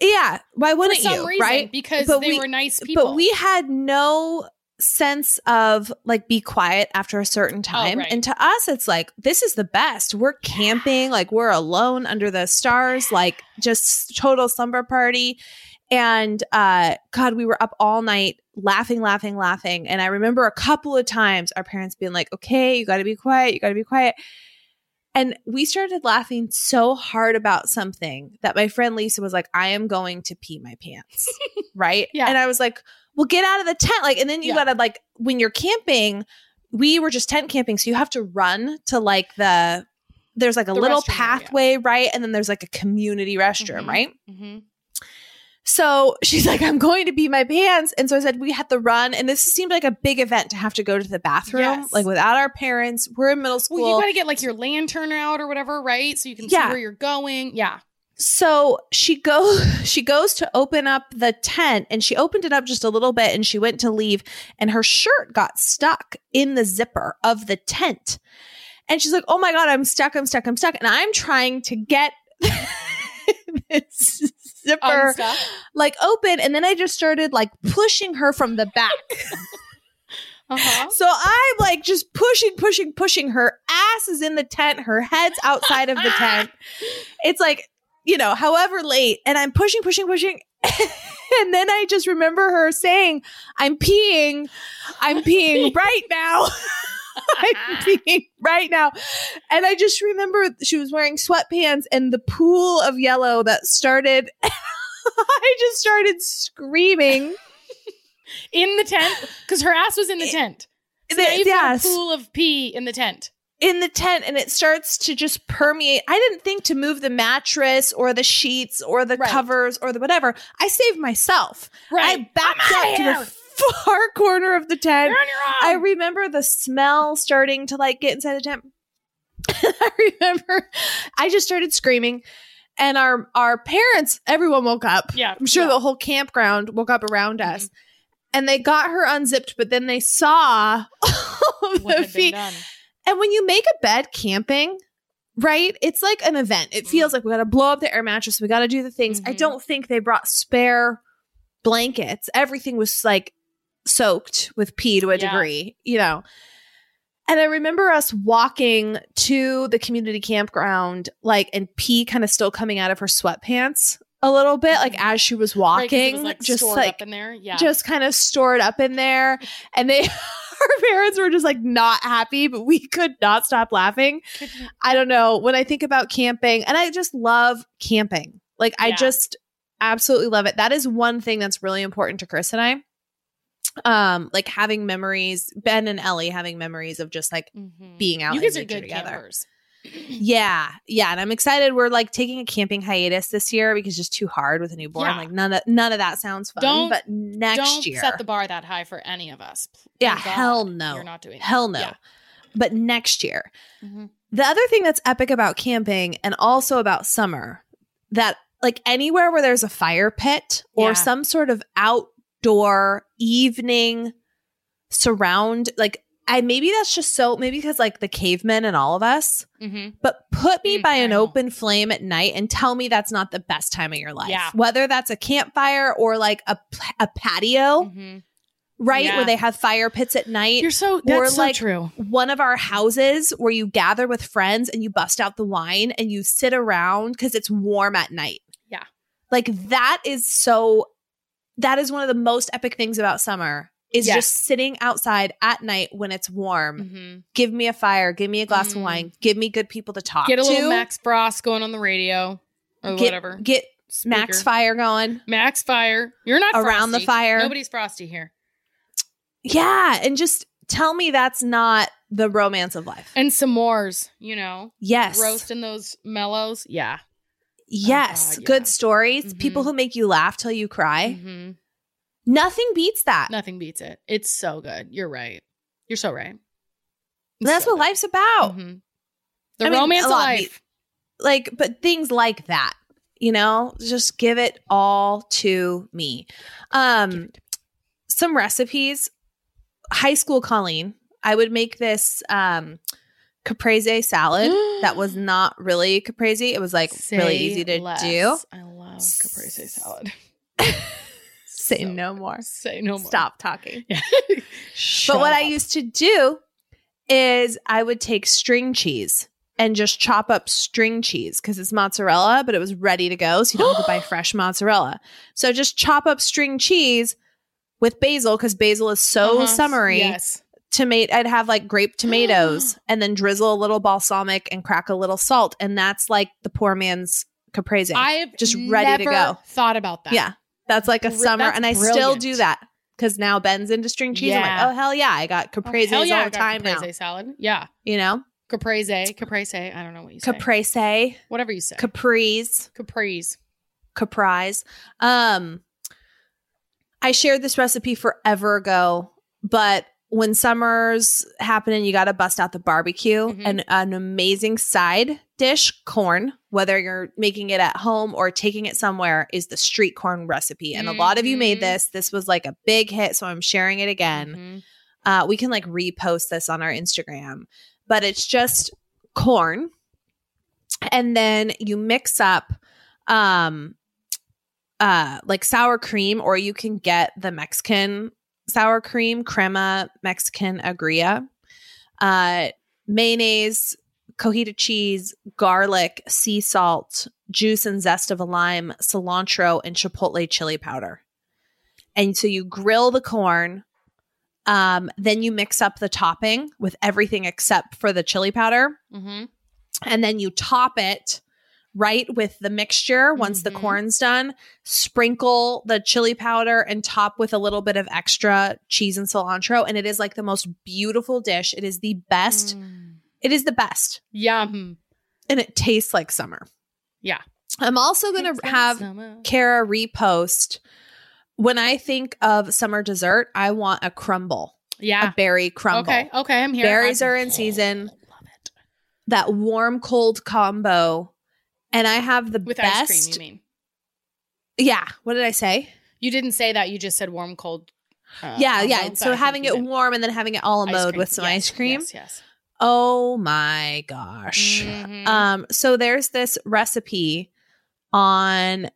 Yeah, why wouldn't some you, reason, right? because But they we- were nice people. But we had no sense of like be quiet after a certain time. Oh, right. And to us, it's like, this is the best. We're camping, like we're alone under the stars, like just total slumber party. And uh God, we were up all night laughing, laughing, laughing. And I remember a couple of times our parents being like, okay, you gotta be quiet, you gotta be quiet. And we started laughing so hard about something that my friend Lisa was like, I am going to pee my pants. right? Yeah. And I was like, well, get out of the tent. Like, and then you Yeah. gotta like when you're camping, we were just tent camping, so you have to run to like the there's like a The little restroom area. pathway, right? And then there's like a community restroom, Mhm. right? hmm So she's like, I'm going to pee my pants. And so I said, we had to run. And this seemed like a big event to have to go to the bathroom, Yes. like without our parents. We're in middle school. Well, you got to get like your lantern out or whatever, right? So you can Yeah. see where you're going. Yeah. So she goes she goes to open up the tent and she opened it up just a little bit and she went to leave and her shirt got stuck in the zipper of the tent. And she's like oh my god i'm stuck i'm stuck i'm stuck. And i'm trying to get this zipper Unstuck. like open. And then i just started like pushing her from the back. Uh-huh. so i'm like just pushing pushing pushing. Her ass is in the tent. Her head's outside of the tent. It's like you know however late and i'm pushing pushing pushing and then i just remember her saying i'm peeing. I'm peeing right now. I'm peeing right now. And i just remember she was wearing sweatpants and the pool of yellow that started i just started screaming. In the tent? Because her ass was in the tent. So you've yes. pool of pee in the tent. In the tent and it starts to just permeate. I didn't think to move the mattress or the sheets or the Right. covers or the whatever. I saved myself. Right. I backed up to the far corner of the tent. You're on I your own. remember the smell starting to like get inside the tent. I remember I just started screaming and our our parents everyone woke up. yeah. I'm sure yeah. the whole campground woke up around Mm-hmm. us. And they got her unzipped, but then they saw the feet. And when you make a bed camping, right? It's like an event. It feels like we got to blow up the air mattress. We got to do the things. I Mhm. don't think they brought spare blankets. Everything was like soaked with pee to a Yeah. degree, you know. And I remember us walking to the community campground, like, and pee kind of still coming out of her sweatpants a little bit, like Mhm. as she was Right, 'cause it walking, was, like, just like up in there. Yeah. just kind of stored up in there. And they, our parents were just like not happy, but we could not stop laughing. I don't know. When I think about camping, and I just love camping, like I just absolutely love it. That is one thing that's really important to Chris and I. Um, like having memories, Ben and Ellie having memories of just like Mhm. being out You in guys are good together. campers. Yeah, yeah, and I'm excited. We're like taking a camping hiatus this year because it's just too hard with a newborn. Yeah. Like none of none of that sounds fun. Don't- but next Don't year, set the bar that high for any of us. Yeah, God hell no. You're not doing that. hell no. Yeah. But next year, Mhm. the other thing that's epic about camping and also about summer that like anywhere where there's a fire pit or Yeah. some sort of outdoor evening surround like I maybe that's just so maybe because like the cavemen and all of us Mhm. but put me Mm, by an open flame at night and tell me that's not the best time of your life. Yeah. Whether that's a campfire or like a a patio, Mhm. right? Yeah. Where they have fire pits at night You're so that's so like- true. one of our houses where you gather with friends and you bust out the wine and you sit around because it's warm at night. Yeah. Like that is so, that is one of the most epic things about summer is Yes. just sitting outside at night when it's warm. Mhm. Give me a fire, give me a glass Mm. of wine, give me good people to talk Get a to. little Max Frost going on the radio or get, whatever. Get Max fire going. Max Fire. You're not Around the fire. Nobody's frosty here. Yeah. And just tell me that's not the romance of life. And s'mores, you know, yes. roasting those mellows. Yeah. Yes. God, yeah. Good stories. People Mhm. who make you laugh till you cry. Nothing beats that. Nothing beats it. It's so good. You're right. You're so right. It's That's so what good. life's about. Mhm. The I romance a of life. Like, but things like that, you know, just give it all to me. Um, some recipes. High school Colleen, I would make this um caprese salad that was not really caprese. It was like really easy to less. do. I love caprese salad. Say So no more. Say no more. Stop talking. Yeah. But what I used to do is I would take string cheese and just chop up string cheese because it's mozzarella, but it was ready to go. So you don't have to buy fresh mozzarella. So just chop up string cheese with basil because basil is so Uh-huh. summery. Yes. Tomato, I'd have like grape tomatoes and then drizzle a little balsamic and crack a little salt. And that's like the poor man's caprese. I've Just ready to go. Thought about that. yeah. That's like a summer. that's And I still do that because now Ben's into string cheese. I'm Yeah. like, oh, hell yeah. I got Oh, caprese hell yeah, all the time now. caprese salad. Yeah. You know? Caprese. Caprese. I don't know what you say. caprese, Whatever you say. Caprese. Caprese. caprice. Um, I shared this recipe forever ago, but when summers happen and you got to bust out the barbecue Mhm. and an amazing side dish, corn, whether you're making it at home or taking it somewhere, is the street corn recipe. And a lot of you made Mhm. this. This was like a big hit, so I'm sharing it again. Mhm. Uh, we can like repost this on our Instagram, but it's just corn, and then you mix up um, uh, like sour cream, or you can get the Mexican sour cream, crema Mexican agria, uh, mayonnaise, cojita cheese, garlic, sea salt, juice and zest of a lime, cilantro, and chipotle chili powder. And so you grill the corn. Um, then you mix up the topping with everything except for the chili powder. Mhm. And then you top it right with the mixture once the Mhm. corn's done. Sprinkle the chili powder and top with a little bit of extra cheese and cilantro. And it is like the most beautiful dish. It is the best. Mm. It is the best. Yum. And it tastes like summer. Yeah. I'm also going to have summer. Kara repost. When I think of summer dessert, I want a crumble, Yeah. a berry crumble. Okay. Okay. I'm here. Berries I'm- are in season. Love it. That warm cold combo. And I have the With best. ice cream, you mean? Yeah. What did I say? You didn't say that. You just said warm, cold. uh, yeah, yeah. combo, So having it warm and then having it all ice mode cream. with some Yes, ice cream. Yes, yes. Oh my gosh. Mhm. Um, so there's this recipe on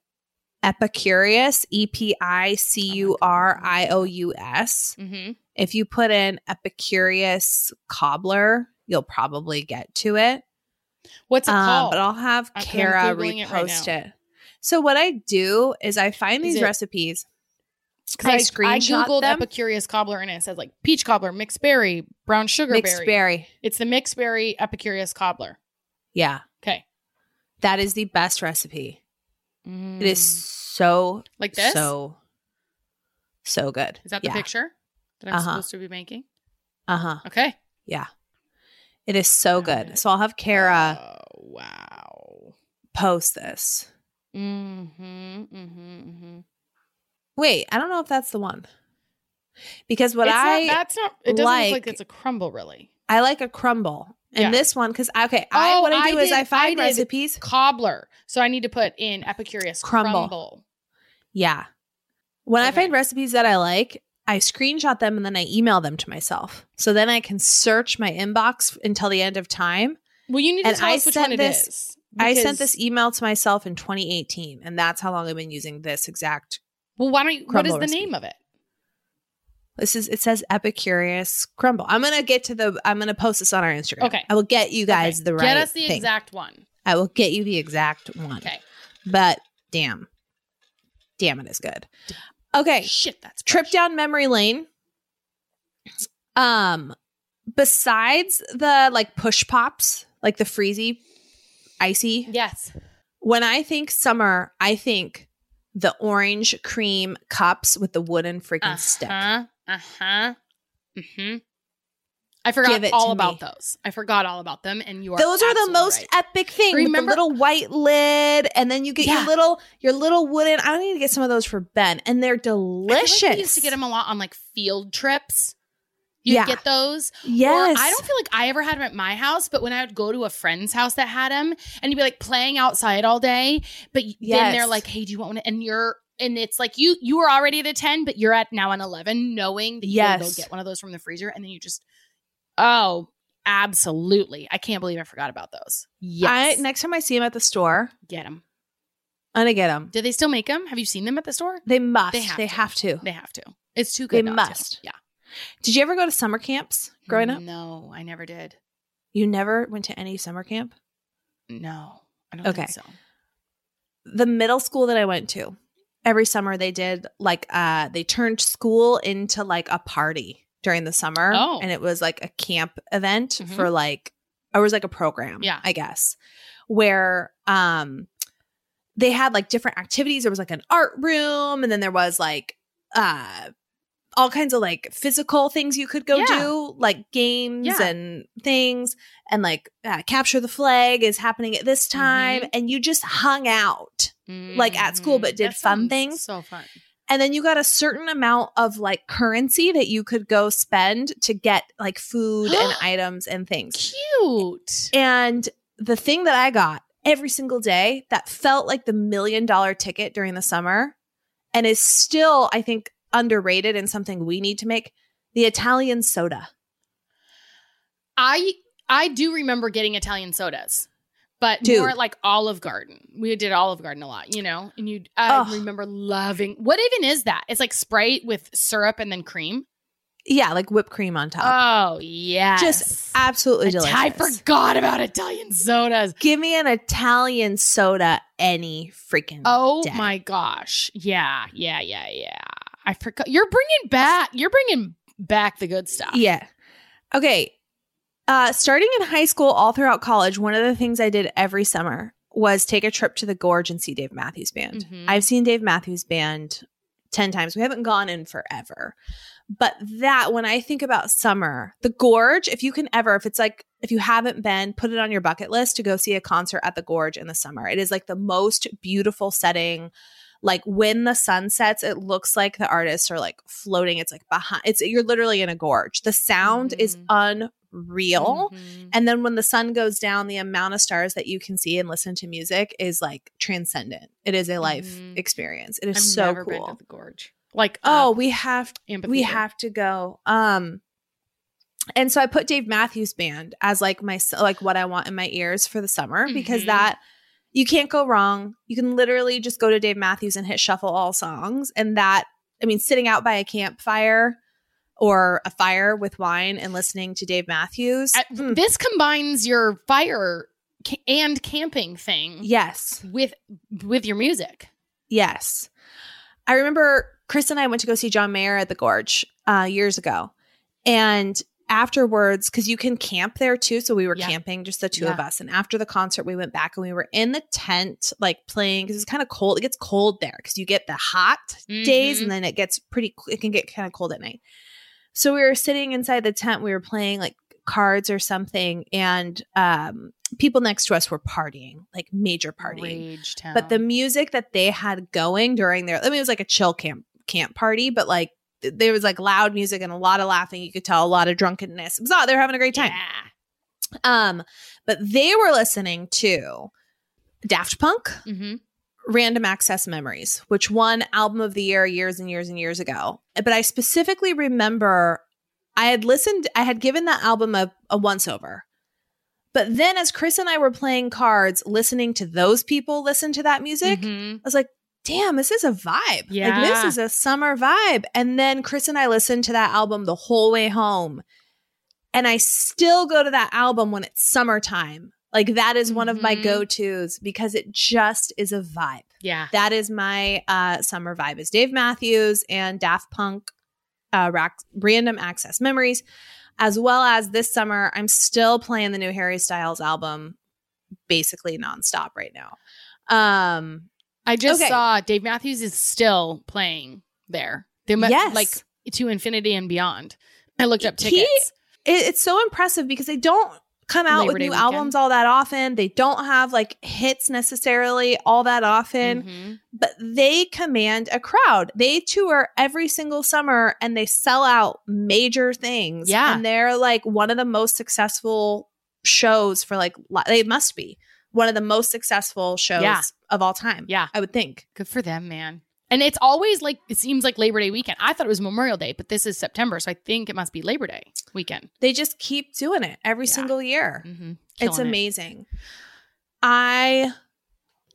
Epicurious, E P I C U R I O U S. Mhm. If you put in Epicurious cobbler, you'll probably get to it. What's it Um, called? but I'll have I'm- I'm Kara Googling it right repost it. So what I do is I find Is these it- recipes because I, I, screenshot googled them. Epicurious cobbler and it says like peach cobbler, mixed berry, brown sugar mixed berry. berry. It's the mixed berry Epicurious cobbler. Yeah, Okay. that is the best recipe. It is Mm. so like this. so so good. Is that the yeah. picture that I'm Uh-huh. supposed to be making? Uh huh. Okay. Yeah. It is so good. So I'll have Kara Oh, wow. post this. Mm-hmm. Mm-hmm. Mm-hmm. Wait, I don't know if that's the one. Because what it's I not, that's not. It doesn't look like- like it's a crumble, really. I like a crumble. And Yeah. this one, because okay, I Oh, what I do I is I find I recipes. Cobbler. So I need to put in Epicurious Crumble. crumble. Yeah. When I find recipes that I like, I screenshot them and then I email them to myself. So then I can search my inbox until the end of time. Well, you need to And tell I us which one it this- is. I sent this email to myself in 2018, and that's how long I've been using this exact. Well, why don't you? What is the recipe. name of it? This is it says Epicurious crumble. I'm gonna get to the. I'm gonna post this on our Instagram. Okay. I will get you guys Okay. the right Get us the thing. exact one. I will get you the exact one. Okay. But damn, damn, it is good. Okay, Shit, that's trip fresh. down memory lane. Um, besides the like push pops, like the freezy, icy. Yes. When I think summer, I think the orange cream cups with the wooden freaking stick. Uh huh. Mm-hmm. I forgot all about me. those. I forgot all about them, and you are. Those are the most right. epic thing. Remember- little white lid, and then you get Yeah. your little your little wooden. I need to get some of those for Ben, and they're I delicious. like used to get them a lot on like field trips. You Yeah. get those. Yes, Or I don't feel like I ever had them at my house, but when I would go to a friend's house that had them, and you'd be like playing outside all day, but y- then they're like, "Hey, do you want one?" And you're and it's like you you were already at a ten, but you're at now an eleven, knowing that you can go Yes. get one of those from the freezer, and then you just oh, absolutely! I can't believe I forgot about those. Yes, I, next time I see them at the store, get them. I'm gonna get them. Do they still make them? Have you seen them at the store? They must. They They have have, to. to. They have to. It's too They good. to. must. Yeah. Did you ever go to summer camps growing up? No, I never did. You never went to any summer camp? No, I don't Okay. think so. The middle school that I went to, every summer they did like uh they turned school into like a party during the summer. Oh. And it was like a camp event Mhm. for like or it was like a program, Yeah. I guess. Where um they had like different activities. There was like an art room, and then there was like uh all kinds of like physical things you could go Yeah. do, like games Yeah. and things, and like uh, capture the flag is happening at this time, Mhm. and you just hung out, Like at school, but Mhm. did That fun things? So fun. And then you got a certain amount of like currency that you could go spend to get like food and items and things. Cute. And the thing that I got every single day that felt like the million dollar ticket during the summer and is still, I think, underrated and something we need to make the Italian soda. I I do remember getting Italian sodas, but Dude. more like Olive Garden. We did Olive Garden a lot, you know. And you, I remember loving. What even is that? It's like Sprite with syrup and then cream. Yeah, like whipped cream on top. Oh yes, Just absolutely delicious. I forgot about Italian sodas. Give me an Italian soda any freaking Oh day. my gosh, yeah, yeah, yeah, yeah. I forgot. You're bringing back. You're bringing back the good stuff. Yeah. Okay. Uh, starting in high school, all throughout college, one of the things I did every summer was take a trip to the Gorge and see Dave Matthews Band. Mhm. I've seen Dave Matthews Band 10 times. We haven't gone in forever. But that, when I think about summer, the Gorge, if you can ever, if it's like, if you haven't been, put it on your bucket list to go see a concert at the Gorge in the summer. It is like the most beautiful setting. Like when the sun sets, it looks like the artists are like floating. It's like behind, it's, you're literally in a gorge. The sound is Mhm. Unreal. Mhm. And then when the sun goes down, the amount of stars that you can see and listen to music is like transcendent. It is a life Mhm. experience. It is I've so never been cool. to the gorge. Like Oh, uh, we have amphitheater. we have to go. Um and so I put Dave Matthews Band as like my like what I want in my ears for the summer because Mhm. that you can't go wrong. You can literally just go to Dave Matthews and hit shuffle all songs and that I mean sitting out by a campfire or a fire with wine and listening to Dave Matthews. Uh, mm, This combines your fire ca- and camping thing yes. with with your music. Yes. I remember Chris and I went to go see John Mayer at the Gorge uh, years ago. And afterwards, because you can camp there too. So we were Yeah. camping, just the two Yeah. of us. And after the concert, we went back and we were in the tent, like playing, because it's kind of cold. It gets cold there because you get the hot days Mhm. and then it gets pretty, it can get kind of cold at night. So we were sitting inside the tent. We were playing like cards or something. And um, people next to us were partying, like major partying but the music that they had going during their I mean it was like a chill camp camp party, but like th- there was like loud music and a lot of laughing. You could tell a lot of drunkenness. It was not they were having a great time. Yeah. Um, but they were listening to Daft Punk, hmm Random Access Memories, which won album of the year years and years and years ago. But I specifically remember I had listened, I had given that album a, a once over. But then as Chris and I were playing cards, listening to those people listen to that music, Mhm. I was like, damn, this is a vibe. Like this is a summer vibe. And then Chris and I listened to that album the whole way home. And I still go to that album when it's summertime. Like that is one of my Mhm. go-tos because it just is a vibe. Yeah. That is my uh summer vibe is Dave Matthews and Daft Punk uh rack, random access memories. As well as this summer, I'm still playing the new Harry Styles album basically nonstop right now. Um I just Okay. saw Dave Matthews is still playing there. They mu- Yes. like to infinity and beyond. I looked up He- tickets. it, it's so impressive because they don't come out Labor with Day new weekend. albums all that often. They don't have like hits necessarily all that often, Mhm. but they command a crowd. They tour every single summer and they sell out major things. Yeah. And they're like one of the most successful shows for like, li- they must be one of the most successful shows Yeah. of all time. Yeah. I would think. Good for them, man. And it's always like it seems like Labor Day weekend. I thought it was Memorial Day, but this is September, so I think it must be Labor Day weekend. They just keep doing it every Yeah. single year. Mm-hmm. It's amazing. I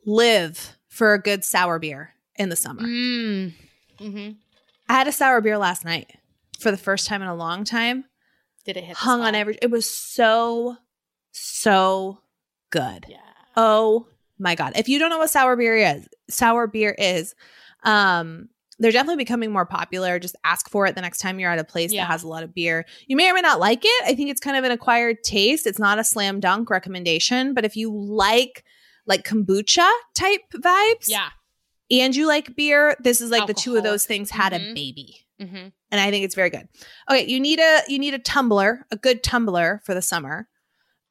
live for a good sour beer in the summer. Mm. hmm I had a sour beer last night for the first time in a long time. Did it hit? the Hung on every. It was so, so good. Yeah. Oh my god! If you don't know what sour beer is, sour beer is, um, they're definitely becoming more popular. Just ask for it the next time you're at a place Yeah. that has a lot of beer. You may or may not like it. I think it's kind of an acquired taste. It's not a slam dunk recommendation, but if you like like kombucha type vibes, Yeah. and you like beer, this is like the two of those things had a Mhm. baby Mm-hmm. and I think it's very good. Okay, you need a you need a tumbler, a good tumbler for the summer.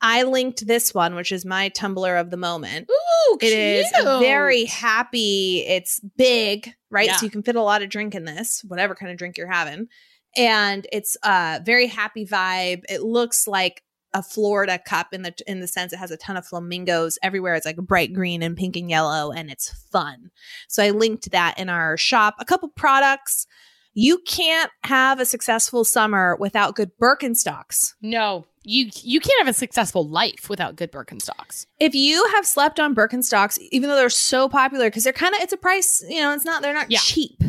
I linked this one, which is my tumbler of the moment. Ooh, It is very happy. It's big, right? Yeah. So you can fit a lot of drink in this, whatever kind of drink you're having. And it's a very happy vibe. It looks like a Florida cup in the in the sense it has a ton of flamingos everywhere. It's like bright green and pink and yellow, and it's fun. So I linked that in our shop. A couple products. You can't have a successful summer without good Birkenstocks. No, you you can't have a successful life without good Birkenstocks. If you have slept on Birkenstocks, even though they're so popular, because they're kind of it's a price, you know, it's not they're not Yeah. cheap.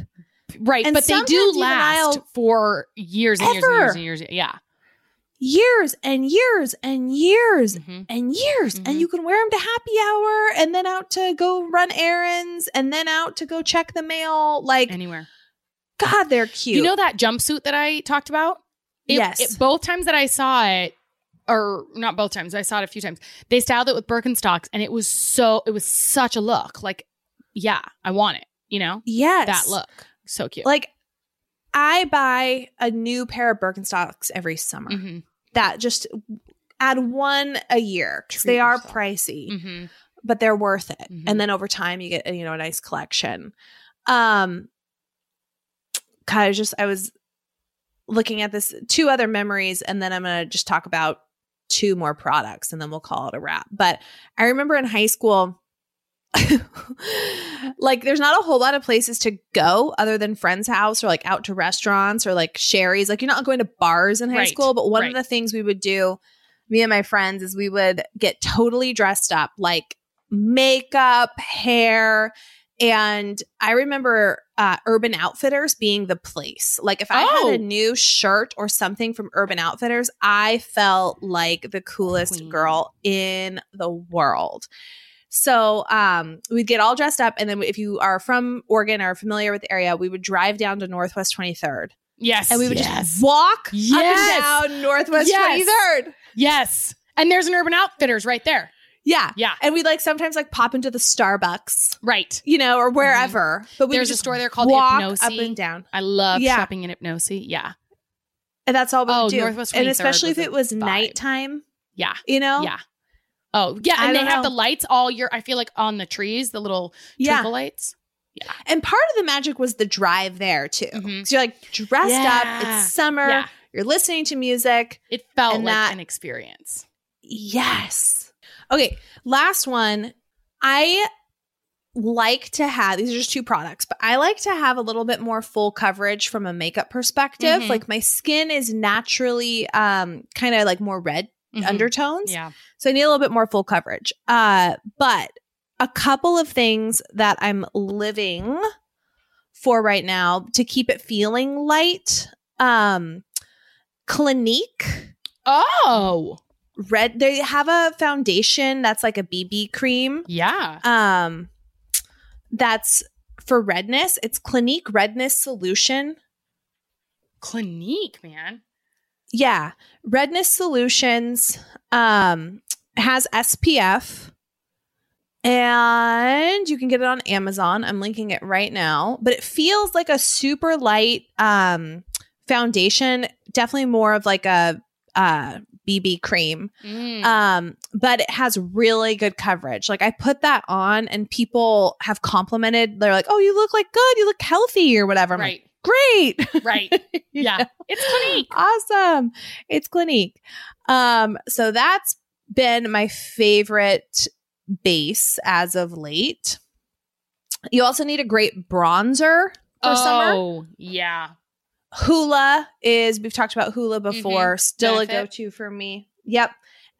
Right, And but they do last for years and years and years and years. Yeah. Years and years and years Mhm. and years, Mhm. and you can wear them to happy hour, and then out to go run errands, and then out to go check the mail. Like, Anywhere. God, they're cute. You know that jumpsuit that I talked about? It- Yes. it- both times that I saw it, or not both times, I saw it a few times. They styled it with Birkenstocks, and it was so it was such a look. Like, yeah, I want it. You know yes, that look, so cute. Like, I buy a new pair of Birkenstocks every summer. hmm That just add one a year because they are yourself. pricey. hmm but they're worth it. Mhm. And then over time you get you know a nice collection. Um God, I was just I was looking at this two other memories and then I'm going to just talk about two more products and then we'll call it a wrap. But I remember in high school like there's not a whole lot of places to go other than friend's house or like out to restaurants or like Shari's. Like you're not going to bars in high Right, school, but one right. of the things we would do, me and my friends, is we would get totally dressed up, like makeup, hair. And I remember uh, Urban Outfitters being the place. Like if I Oh. had a new shirt or something from Urban Outfitters, I felt like the coolest Queen. girl in the world. So um, we'd get all dressed up, and then if you are from Oregon or familiar with the area, we would drive down to Northwest 23rd, Yes. and we would yes. just walk Yes. up and down Northwest Yes. 23rd. Yes. And there's an Urban Outfitters right there. Yeah, Yeah. and we'd like sometimes like pop into the Starbucks, Right. you know, or wherever. But we Mm-hmm. There's would a store there called walk Hypnosis. up and down, I love Yeah. shopping in Hypnosis. Yeah. and that's all we Oh, do. Northwest and especially if it was vibe. nighttime, Yeah. you know, Yeah. Oh, yeah. And they don't have the lights all year. I feel like on the trees, the little yeah. twinkle lights. Yeah. And part of the magic was the drive there too. Mhm. So you're like dressed up. It's summer. Yeah. You're listening to music. It felt like that- an experience. Yes. Okay. Last one. I like to have these are just two products, but I like to have a little bit more full coverage from a makeup perspective. Mhm. Like my skin is naturally um kind of like more red Mhm. undertones. Yeah. So I need a little bit more full coverage. Uh, but a couple of things that I'm living for right now to keep it feeling light. Um, Clinique Oh. Red. They have a foundation that's like a BB cream. Yeah. Um, that's for redness. It's Clinique Redness Solution. Clinique, man. Yeah, redness solutions um has SPF and you can get it on Amazon. I'm linking it right now, but it feels like a super light um foundation, definitely more of like a uh BB cream. Mm. Um but it has really good coverage. Like I put that on and people have complimented. They're like, "Oh, you look like good. You look healthy or whatever." I'm right. like, "Great." Right. Yeah. It's Clinique. awesome. It's Clinique. Um, so that's been my favorite base as of late. You also need a great bronzer for summer. Oh, yeah. Hoola is we've talked about Hoola mm-hmm. before, still a go-to for me. Yep.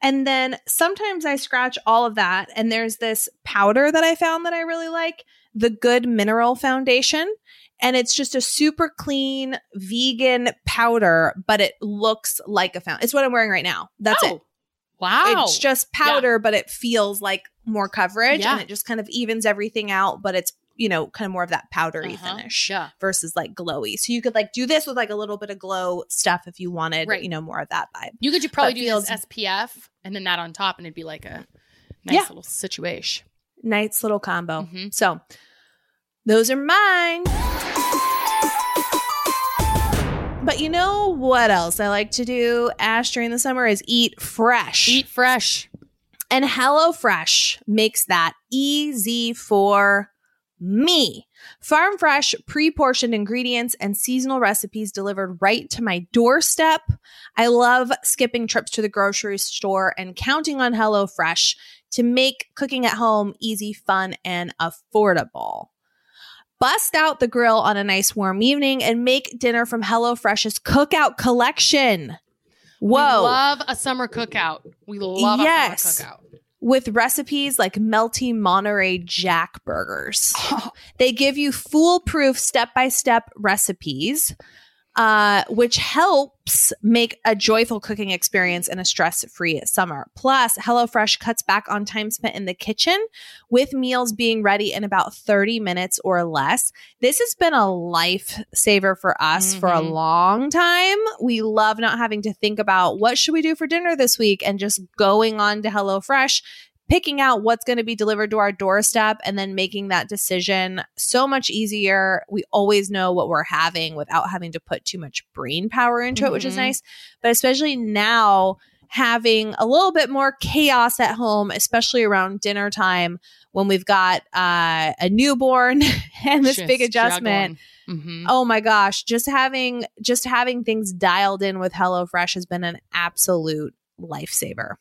And then sometimes I scratch all of that and there's this powder that I found that I really like, the Good Mineral Foundation. And it's just a super clean vegan powder, but it looks like a fountain. It's what I'm wearing right now. That's it. Oh, Wow. It's just powder, but it feels like more coverage Yeah. and it just kind of evens everything out, but it's, you know, kind of more of that powdery Uh-huh. finish Yeah. versus like glowy. So you could like do this with like a little bit of glow stuff if you wanted, Right. you know, more of that vibe. You could you probably But do feels- this SPF and then that on top, and it'd be like a nice Yeah. little situation. Nice little combo. Mhm. So those are mine. But you know what else I like to do, Ash, during the summer is eat fresh. Eat fresh. And HelloFresh makes that easy for me. Farm fresh, pre portioned ingredients and seasonal recipes delivered right to my doorstep. I love skipping trips to the grocery store and counting on HelloFresh to make cooking at home easy, fun, and affordable. Bust out the grill on a nice warm evening and make dinner from HelloFresh's cookout collection. We Whoa love a summer cookout. We love Yes. a summer cookout. With recipes like melty Monterey Jack burgers. They give you foolproof step by step recipes, uh, which helps make a joyful cooking experience and a stress free summer. Plus, HelloFresh cuts back on time spent in the kitchen with meals being ready in about 30 minutes or less. This has been a lifesaver for us for a Mhm. long time. We love not having to think about what should we do for dinner this week and just going on to HelloFresh picking out what's going to be delivered to our doorstep and then making that decision so much easier. We always know what we're having without having to put too much brain power into it, which is Mhm. nice. But especially now, having a little bit more chaos at home, especially around dinner time when we've got uh, a newborn and this Just big adjustment. Mhm. Oh my gosh, just having just having things dialed in with HelloFresh has been an absolute lifesaver.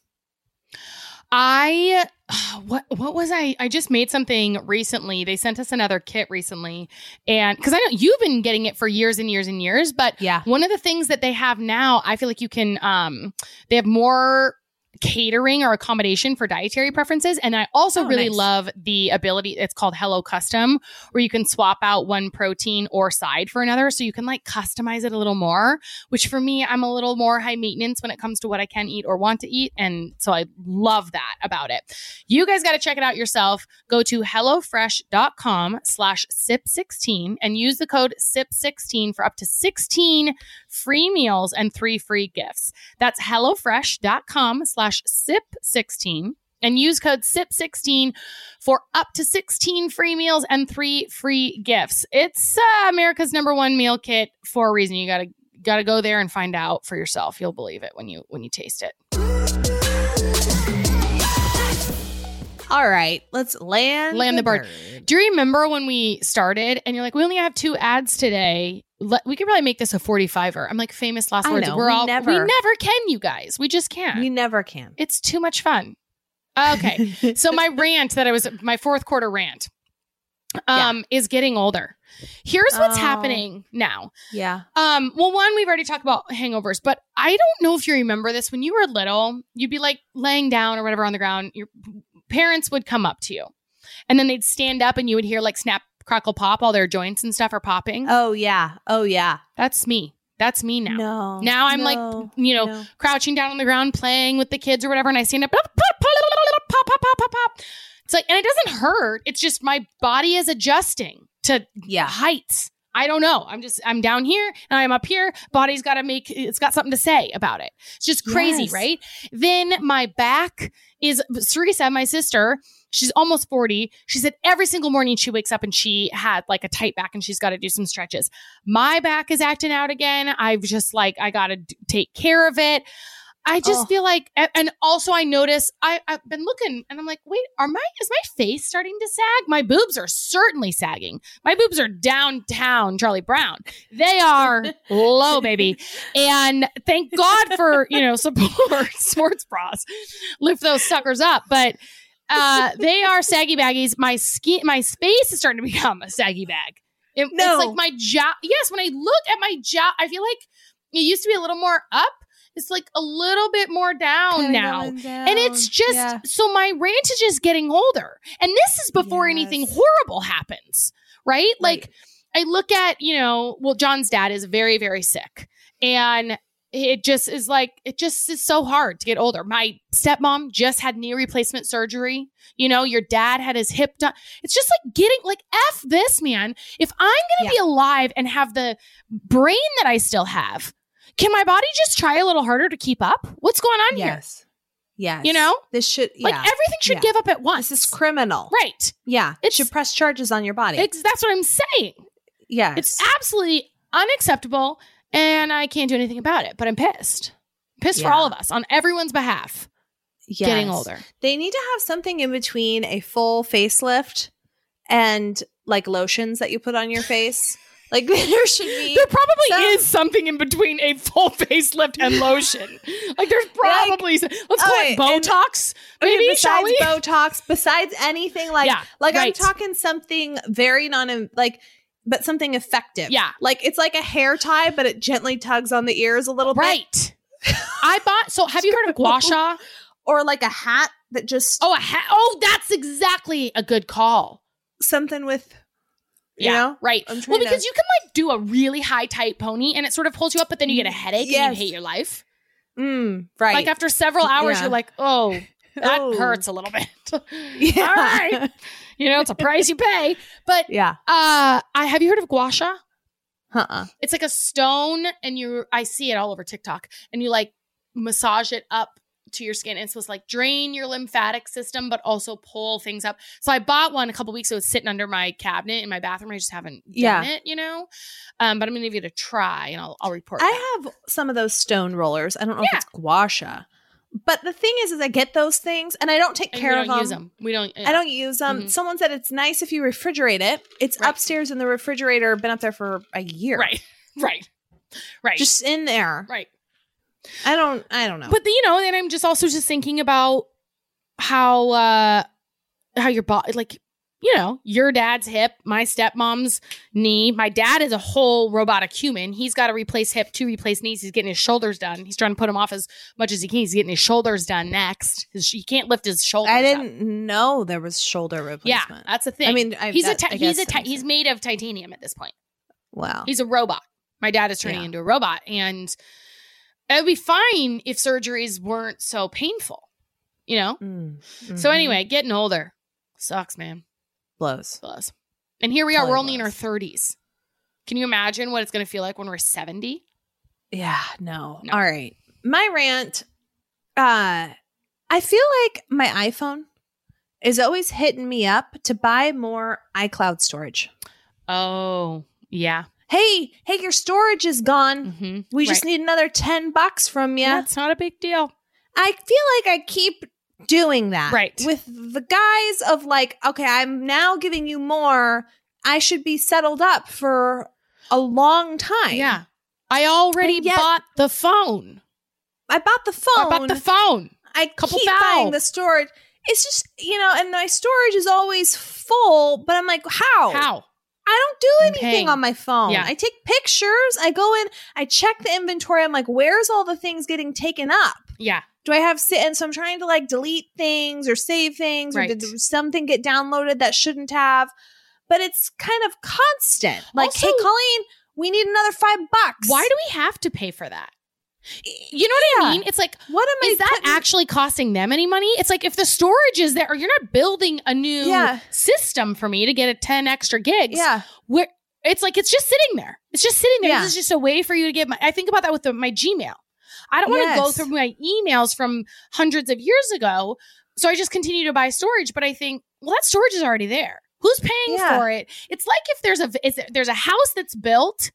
I what what was I? I just made something recently. They sent us another kit recently, and because I know you've been getting it for years and years and years, but Yeah. one of the things that they have now, I feel like you can. Um, they have more catering or accommodation for dietary preferences. And i also Oh, really nice. love the ability it's called hello custom where you can swap out one protein or side for another. So you can like customize it a little more which for me i'm a little more high maintenance when it comes to what i can eat or want to eat. And so i love that about it. You guys got to check it out yourself. Go to hellofresh.com slash sip16 and use the code sip16 for up to 16 free meals and three free gifts that's hellofresh.com slash sip16 and use code SIP16 for up to 16 free meals and three free gifts. It's uh, America's number one meal kit for a reason. You gotta gotta go there and find out for yourself. You'll believe it when you when you taste it. All right, let's land Land the bird. Do you remember when we started and you're like, we only have two ads today? Let, we could probably make this a 45er. I'm like, famous last I words. know, We're we all never- we never can, you guys. We just can't. We never can. it's too much fun. Okay. so my rant that I was my fourth quarter rant um is getting older. Here's what's Oh. happening now. yeah. Um well one we've already talked about hangovers, but I don't know if you remember this when you were little, you'd be like laying down or whatever on the ground, your parents would come up to you. And then they'd stand up and you would hear like snap crackle pop all their joints and stuff are popping. Oh yeah. Oh yeah. That's me. That's me now. No. Now I'm like, you know, No. crouching down on the ground playing with the kids or whatever and I stand up pop pop pop pop pop pop pop. It's like and it doesn't hurt. It's just my body is adjusting to Yeah. heights. I don't know. I'm just I'm down here and I'm up here. Body's got to make it's got something to say about it. It's just crazy, Yes. right? Then my back is Teresa, my sister. She's almost 40. She said every single morning she wakes up and she had like a tight back and she's got to do some stretches. My back is acting out again. I've just like I got to take care of it. I just Oh. feel like, and also I notice I, I've been looking and I'm like, wait, are my, is my face starting to sag? My boobs are certainly sagging. My boobs are downtown Charlie Brown. They are low, baby. And thank God for, you know, support sports bras. Lift those suckers up. But, uh, they are saggy baggies. My skin, my space is starting to become a saggy bag. It- No. It's like my jaw. Yes. When I look at my jaw, I feel like it used to be a little more up. It's like a little bit more down Kinda now. going And it's just Yeah. so my ranch is just getting older. And this is before anything horrible happens, right? Right. Like I look at, you know, well, John's dad is very, very sick. And it just is like, it just is so hard to get older. My stepmom just had knee replacement surgery. You know, your dad had his hip done. It's just like getting, like, F this, man. If I'm going to Yeah. be alive and have the brain that I still have, can my body just try a little harder to keep up? What's going on here? yes. Yes. You know? This should Like everything should Yeah. give up at once. this is criminal. right. Yeah. It should press charges on your body. That's what I'm saying. yes. It's absolutely unacceptable, and I can't do anything about it. But I'm pissed. Pissed for all of us on everyone's behalf. Getting older. They need to have something in between a full facelift and like lotions that you put on your face. Like there should be There probably some- is something in between a full facelift and lotion. like there's probably s- let's call okay, it oh, and- Botox, Okay, maybe shall besides? Botox, besides anything like Yeah, like I'm talking something very non like but something effective. Yeah. Like it's like a hair tie, but it gently tugs on the ears a little bit. right. I bought. So have you heard of gua sha? Or like a hat that just Oh, a ha- oh, that's exactly a good call. something with you Yeah, know? right. Well, because to- you can like do a really high tight pony and it sort of pulls you up, but then you get a headache and you hate your life. Mm, right. Like after several hours, Yeah. you're like, oh, that Oh. hurts a little bit. Yeah. All right. You know, it's a price you pay. But yeah. uh I have you heard of gua sha? Uh-uh. It's like a stone and you I see it all over TikTok and you like massage it up to your skin. It's supposed to like drain your lymphatic system, but also pull things up. So I bought one a couple weeks ago. It's sitting under my cabinet in my bathroom. I just haven't done Yeah. it, you know? Um, but I'm gonna give it a try and I'll I'll report. back. I have some of those stone rollers. I don't know Yeah. if it's gua sha. But the thing is, is I get those things and I don't take And care we of don't them. use them. We don't I don't use them. Mhm. Someone said it's nice if you refrigerate it. It's Right. upstairs in the refrigerator, been up there for a year. Right. Right. Right. Just in there. right. I don't I don't know. But the, you know, then I'm just also just thinking about how uh how your body like you know your dad's hip my stepmom's knee. My dad is a whole robotic human. He's got to replace hip to replace knees. He's getting his shoulders done. He's trying to put him off as much as he can. He's getting his shoulders done next. His, he can't lift his shoulders I didn't know there was shoulder replacement. yeah that's the thing. I mean, I, he's a ti- he's a ti- he's made of titanium at this point. Wow. he's a robot. My dad is turning Yeah. into a robot and it would be fine if surgeries weren't so painful you know Mm, so mhm. anyway getting older sucks man blows. blows. And here we are, we're only in our 30s. Can you imagine what it's going to feel like when we're 70? Yeah, no. No. All right. My rant uh I feel like my iPhone is always hitting me up to buy more iCloud storage. Oh, yeah. Hey, hey, your storage is gone. hmm We just need another 10 bucks from you. That's not a big deal. I feel like I keep doing that. Right. With the guys of like, okay, I'm now giving you more. I should be settled up for a long time. Yeah. I already yet- bought the phone. I bought the phone. I bought the phone. I Couple keep thou. buying the storage. It's just, you know, and my storage is always full, but I'm like, how? How? I don't do anything paying. on my phone. Yeah. I take pictures. I go in, I check the inventory. I'm like, where's all the things getting taken up? Yeah. Do I have sit? And so I'm trying to like delete things or save things or Right. did something get downloaded that shouldn't have? But it's kind of constant. Like, hey, Colleen, we need another five bucks. Why do we have to pay for that? You know what Yeah. I mean? It's like, What am is I that putting- actually costing them any money? It's like if the storage is there, or you're not building a new Yeah. system for me to get a 10 extra gigs. Yeah. where it's like it's just sitting there. It's just sitting there. Yeah. This is just a way for you to get my. I think about that with the, my Gmail. I don't want to go through my emails from hundreds of years ago, so I just continue to buy storage. But I think, well, that storage is already there. Who's paying for it? It's like if there's a is there's a house that's built,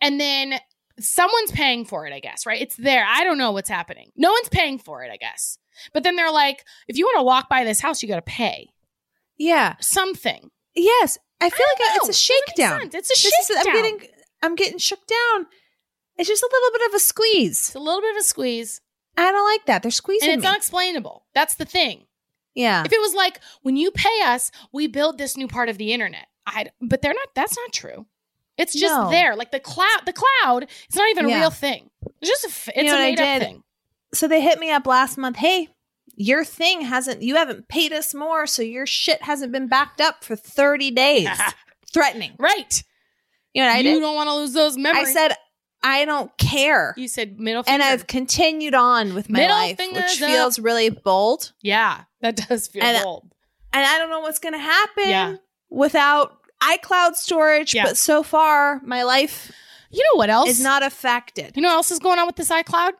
and then someone's paying for it. I guess right. It's there. I don't know what's happening. No one's paying for it. I guess. But then they're like, if you want to walk by this house, you got to pay Yeah. something. Yes. I feel I like know. it's a shakedown. It's a is- shakedown. I'm getting I'm getting shook down. It's just a little bit of a squeeze. It's a little bit of a squeeze, I don't like that. They're squeezing and it's me. unexplainable. That's the thing. yeah. If it was like when you pay us, we build this new part of the internet. I but they're not. That's not true. It's just No. there, like the cloud. The cloud. It's not even a Yeah. real thing. It's just a. f- It's know a made up thing. so they hit me up last month. Hey, your thing hasn't you haven't paid us more, so your shit hasn't been backed up for 30 days. Threatening. right. You know what I you did? don't want to lose those memories. I said I don't care. you said middle finger. and I've continued on with my Middle life, which up. feels really bold. yeah, that does feel And- bold. And I don't know what's going to happen Yeah. without iCloud storage, Yeah. but so far my life You know what else is not affected. You know what else is going on with this iCloud?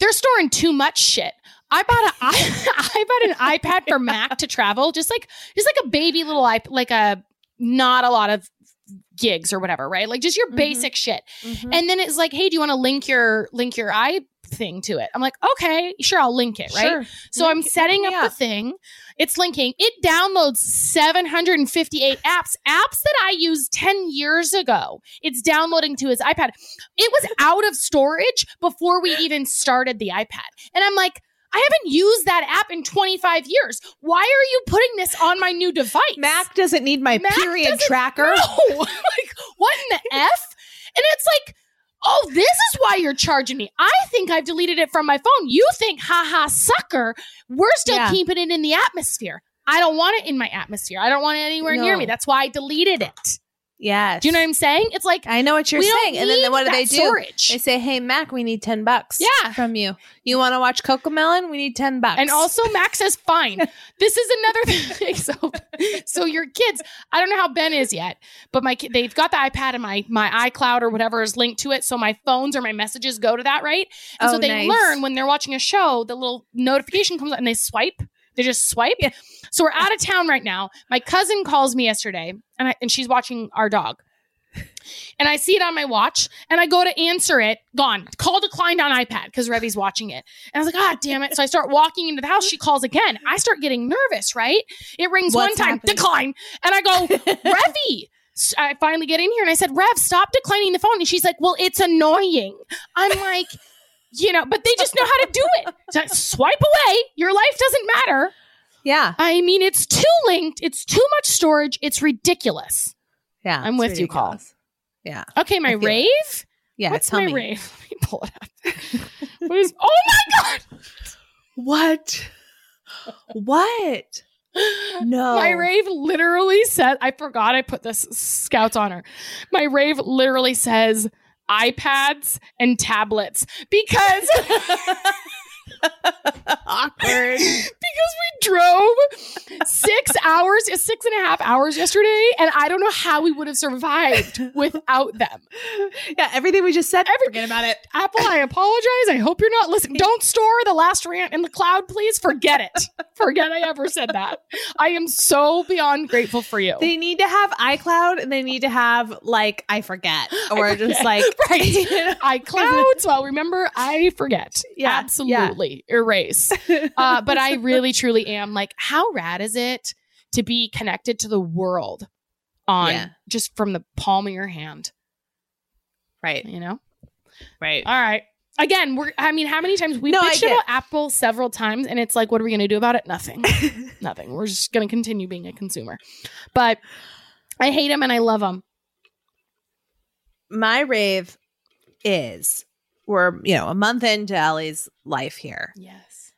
They're storing too much shit. I bought a I, I bought an iPad for Mac to travel, just like just like a baby little iPad, like a not a lot of gigs or whatever, right? Like just your Mhm. basic shit. Mhm. And then it's like, hey, do you want to link your link your i thing to it? I'm like, okay, sure, I'll link it, right? Sure. So I'm setting link up the thing. It's linking. It downloads 758 apps, apps that I used 10 years ago. It's downloading to his iPad. It was out of storage before we even started the iPad. And I'm like, I haven't used that app in 25 years. Why are you putting this on my new device? Mac doesn't need my Mac period tracker. No. like, what in the F? And it's like, oh, this is why you're charging me. I think I've deleted it from my phone. You think, haha, sucker. We're still Yeah. keeping it in the atmosphere. I don't want it in my atmosphere. I don't want it anywhere near me. That's why I deleted it. Yes. Do you know what I'm saying? It's like, I know what you're saying. And then what do they do? storage. They say, "Hey, Mac, we need ten bucks. Yeah. from you. You want to watch CoComelon? We need ten bucks." And also, Max says, fine. this is another thing. So, so your kids, I don't know how Ben is yet, but my kid, they've got the iPad and my, my iCloud or whatever is linked to it. So my phones or my messages go to that, right? And oh, so Oh, they nice. learn when they're watching a show, the little notification comes up and they swipe. They just swipe. Yeah. So we're out of town right now. My cousin calls me yesterday and I, and she's watching our dog. And I see it on my watch and I go to answer it, gone. Call declined on iPad because Revy's watching it. And I was like, ah, damn it. So I start walking into the house. She calls again. I start getting nervous, right? It rings What's one time, happening? decline. And I go, Revy. I finally get in here and I said, Rev, stop declining the phone. And she's like, well, it's annoying. I'm like, you know, but they just know how to do it. So swipe away. Your life doesn't matter. Yeah. I mean, it's too linked. It's too much storage. It's ridiculous. Yeah. I'm with you, Coll. Yeah. Okay, my feel it. rave. Yeah. What's tell my me. rave? Let me pull it up. what is? Oh my god! What? What? No. My rave literally said, I forgot I put this Scouts honor. My rave literally says iPads and tablets because Awkward. because we drove six hours, six and a half hours yesterday, and I don't know how we would have survived without them. yeah. Everything we just said. Every- forget about it. Apple, I apologize. I hope you're not listening. Don't store the last rant in the cloud, please. Forget it. Forget I ever said that. I am so beyond grateful for you. They need to have iCloud and they need to have like I forget or just like right. iCloud. So I'll remember. I forget. Yeah, absolutely erase. Uh, but I really, truly am like, how rad is it to be connected to the world on Yeah. just from the palm of your hand? right, You know. right. All right. Again, we're. I mean, how many times we've No, bitched about Apple several times, and it's like, what are we going to do about it? Nothing. Nothing. We're just going to continue being a consumer. But I hate them and I love them. My rave is we're you know a month into Ellie's life here. Yes.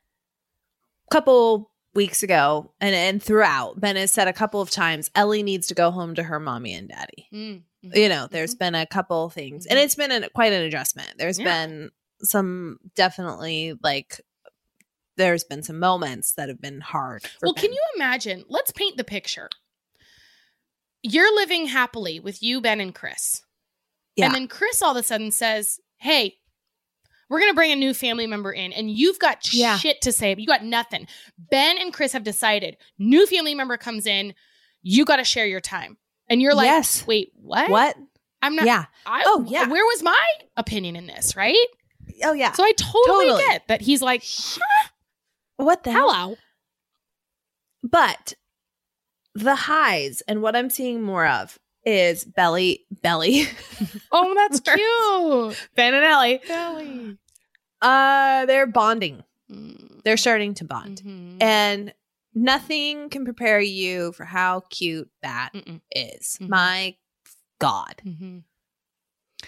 couple weeks ago and and throughout ben has said a couple of times ellie needs to go home to her mommy and daddy Mm. you know there's been a couple things and Mhm. it's been an, quite an adjustment There's Yeah. been some definitely like there's been some moments that have been hard Well, can you imagine? Let's paint the picture. You're living happily with you, Ben, and Chris. Yeah. And then Chris all of a sudden says, Hey, we're going to bring a new family member in, and you've got Yeah. shit to say. You got nothing. Ben and Chris have decided new family member comes in, you got to share your time. And you're like, Yes. Wait, what? what I'm not. yeah I, Oh, yeah. Where was my opinion in this, right? oh yeah So I totally, Totally. get that he's like, what the hell hello. but the highs and what i'm seeing more of is belly belly Oh, that's cute. ben and ellie Belly. uh they're bonding Mm. they're starting to bond Mhm. and nothing can prepare you for how cute that Mm-mm. is. Mhm. My God. Mhm.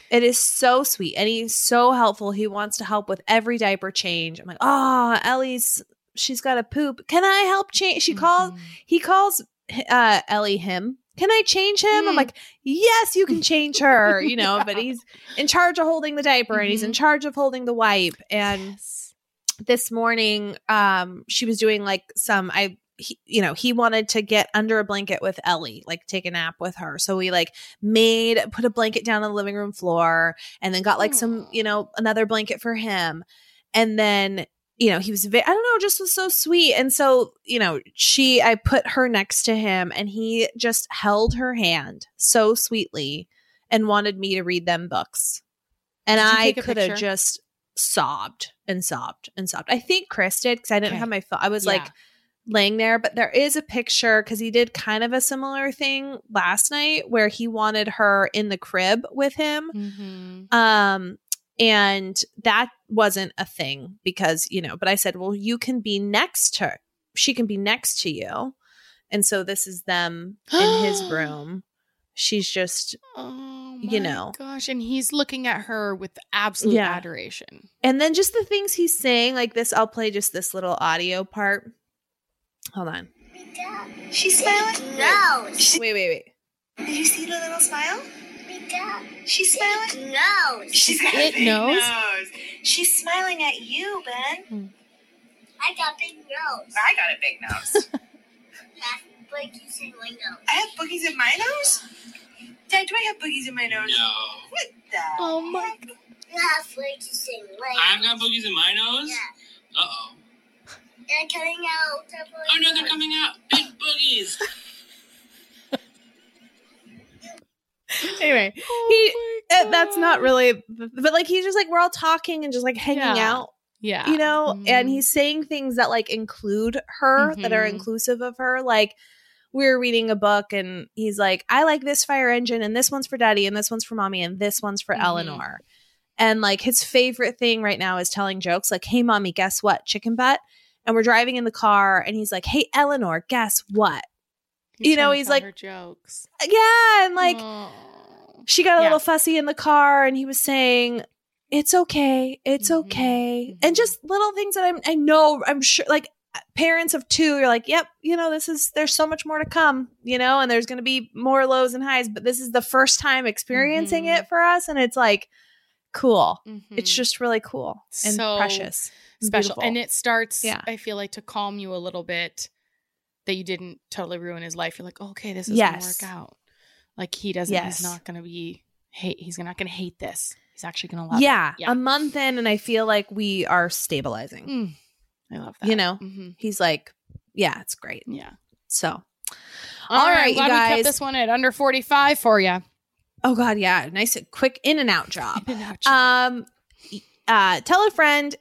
It is so sweet. And he's so helpful. He wants to help with every diaper change. I'm like, oh, Ellie's, she's got a poop. Can I help change? She calls, Mhm. he calls uh, Ellie him. Can I change him? I'm Mm. like, yes, you can change her, you know, but he's in charge of holding the diaper and he's in Mhm. charge of holding the wipe. And Yes. this morning um she was doing like some i he, you know he wanted to get under a blanket with ellie like take a nap with her so we like made put a blanket down on the living room floor and then got like some you know another blanket for him and then you know he was i don't know just was so sweet. And so you know she i put her next to him and he just held her hand so sweetly and wanted me to read them books. And i could have just sobbed and sobbed and sobbed. I think chris did because i didn't Okay. have my phone i was like laying there. But there is a picture because he did kind of a similar thing last night where he wanted her in the crib with him. Mhm. um and that wasn't a thing because you know but i said well you can be next to her she can be next to you and so this is them in his room she's just Oh, You know. gosh, and he's looking at her with absolute Yeah. adoration. and then just the things he's saying like this i'll play just this little audio part hold on She's smiling? No. wait wait wait Did you see the little smile? She's smiling? No. She's got It a big knows? She's smiling at you, Ben. I got big nose. I got a big nose. That's like you say my nose. I have boogies in my nose? Dad, do I have boogies in my nose? No. What the? Oh my heck? That's like you say my I've got boogies in my nose? Yeah. Uh oh. They're coming out. Oh no, they're coming out. Big boogies. anyway Oh he uh, that's not really but like he's just like we're all talking and just like hanging Yeah. out Yeah. you know and Mhm. he's saying things that like include her that are Mhm. inclusive of her like we were reading a book and he's like i like this fire engine and this one's for daddy and this one's for mommy and this one's for Mhm. eleanor And like his favorite thing right now is telling jokes like, hey, mommy, guess what? Chicken butt. And we're driving in the car and he's like, hey, Eleanor, guess what? You know, he's like- jokes. Yeah. And like, Aw. she got a Yeah. little fussy in the car and he was saying, it's okay. It's Mhm. okay. Mhm. And just little things that I'm, I know, I'm sure, like, parents of two, you're like, yep, you know, this is, there's so much more to come, you know, and there's going to be more lows and highs, but this is the first time experiencing Mhm. it for us. And it's like, cool. It's Mhm. just really cool and So precious. special beautiful. and it starts Yeah. i feel like to calm you a little bit that you didn't totally ruin his life you're like okay this is Yes. gonna work out like he doesn't Yes. he's not gonna be hate he's not gonna hate this he's actually gonna love yeah, it yeah a month in, and I feel like we are stabilizing. Mm. i love that You know? Mhm. He's like, yeah, it's great. yeah So, all right, right, you glad we guys. kept this one at under 45 for you oh God, yeah, nice, quick in and out job. um uh tell a friend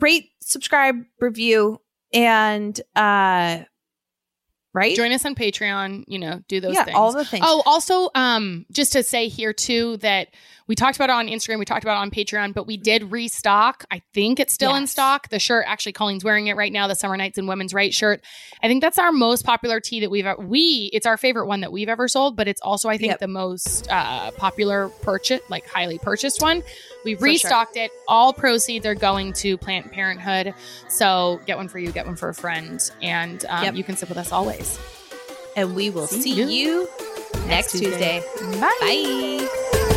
rate subscribe review and uh right? Join us on patreon you know do those yeah things. all the things. Oh, also, um, just to say here too that we talked about it on Instagram, we talked about it on Patreon, but we did restock. I think it's still in stock. The shirt, actually, Colleen's wearing it right now. The Summer Nights and Women's Right shirt. I think that's our most popular tee that we've we. It's our favorite one that we've ever sold, but it's also I think Yep. the most uh, popular purchase, like highly purchased one. We've For sure. restocked it. All proceeds are going to Planned Parenthood. So get one for you, get one for a friend, and um, Yep. you can sip with us always. and we will See see, you you next Tuesday. tuesday Bye. bye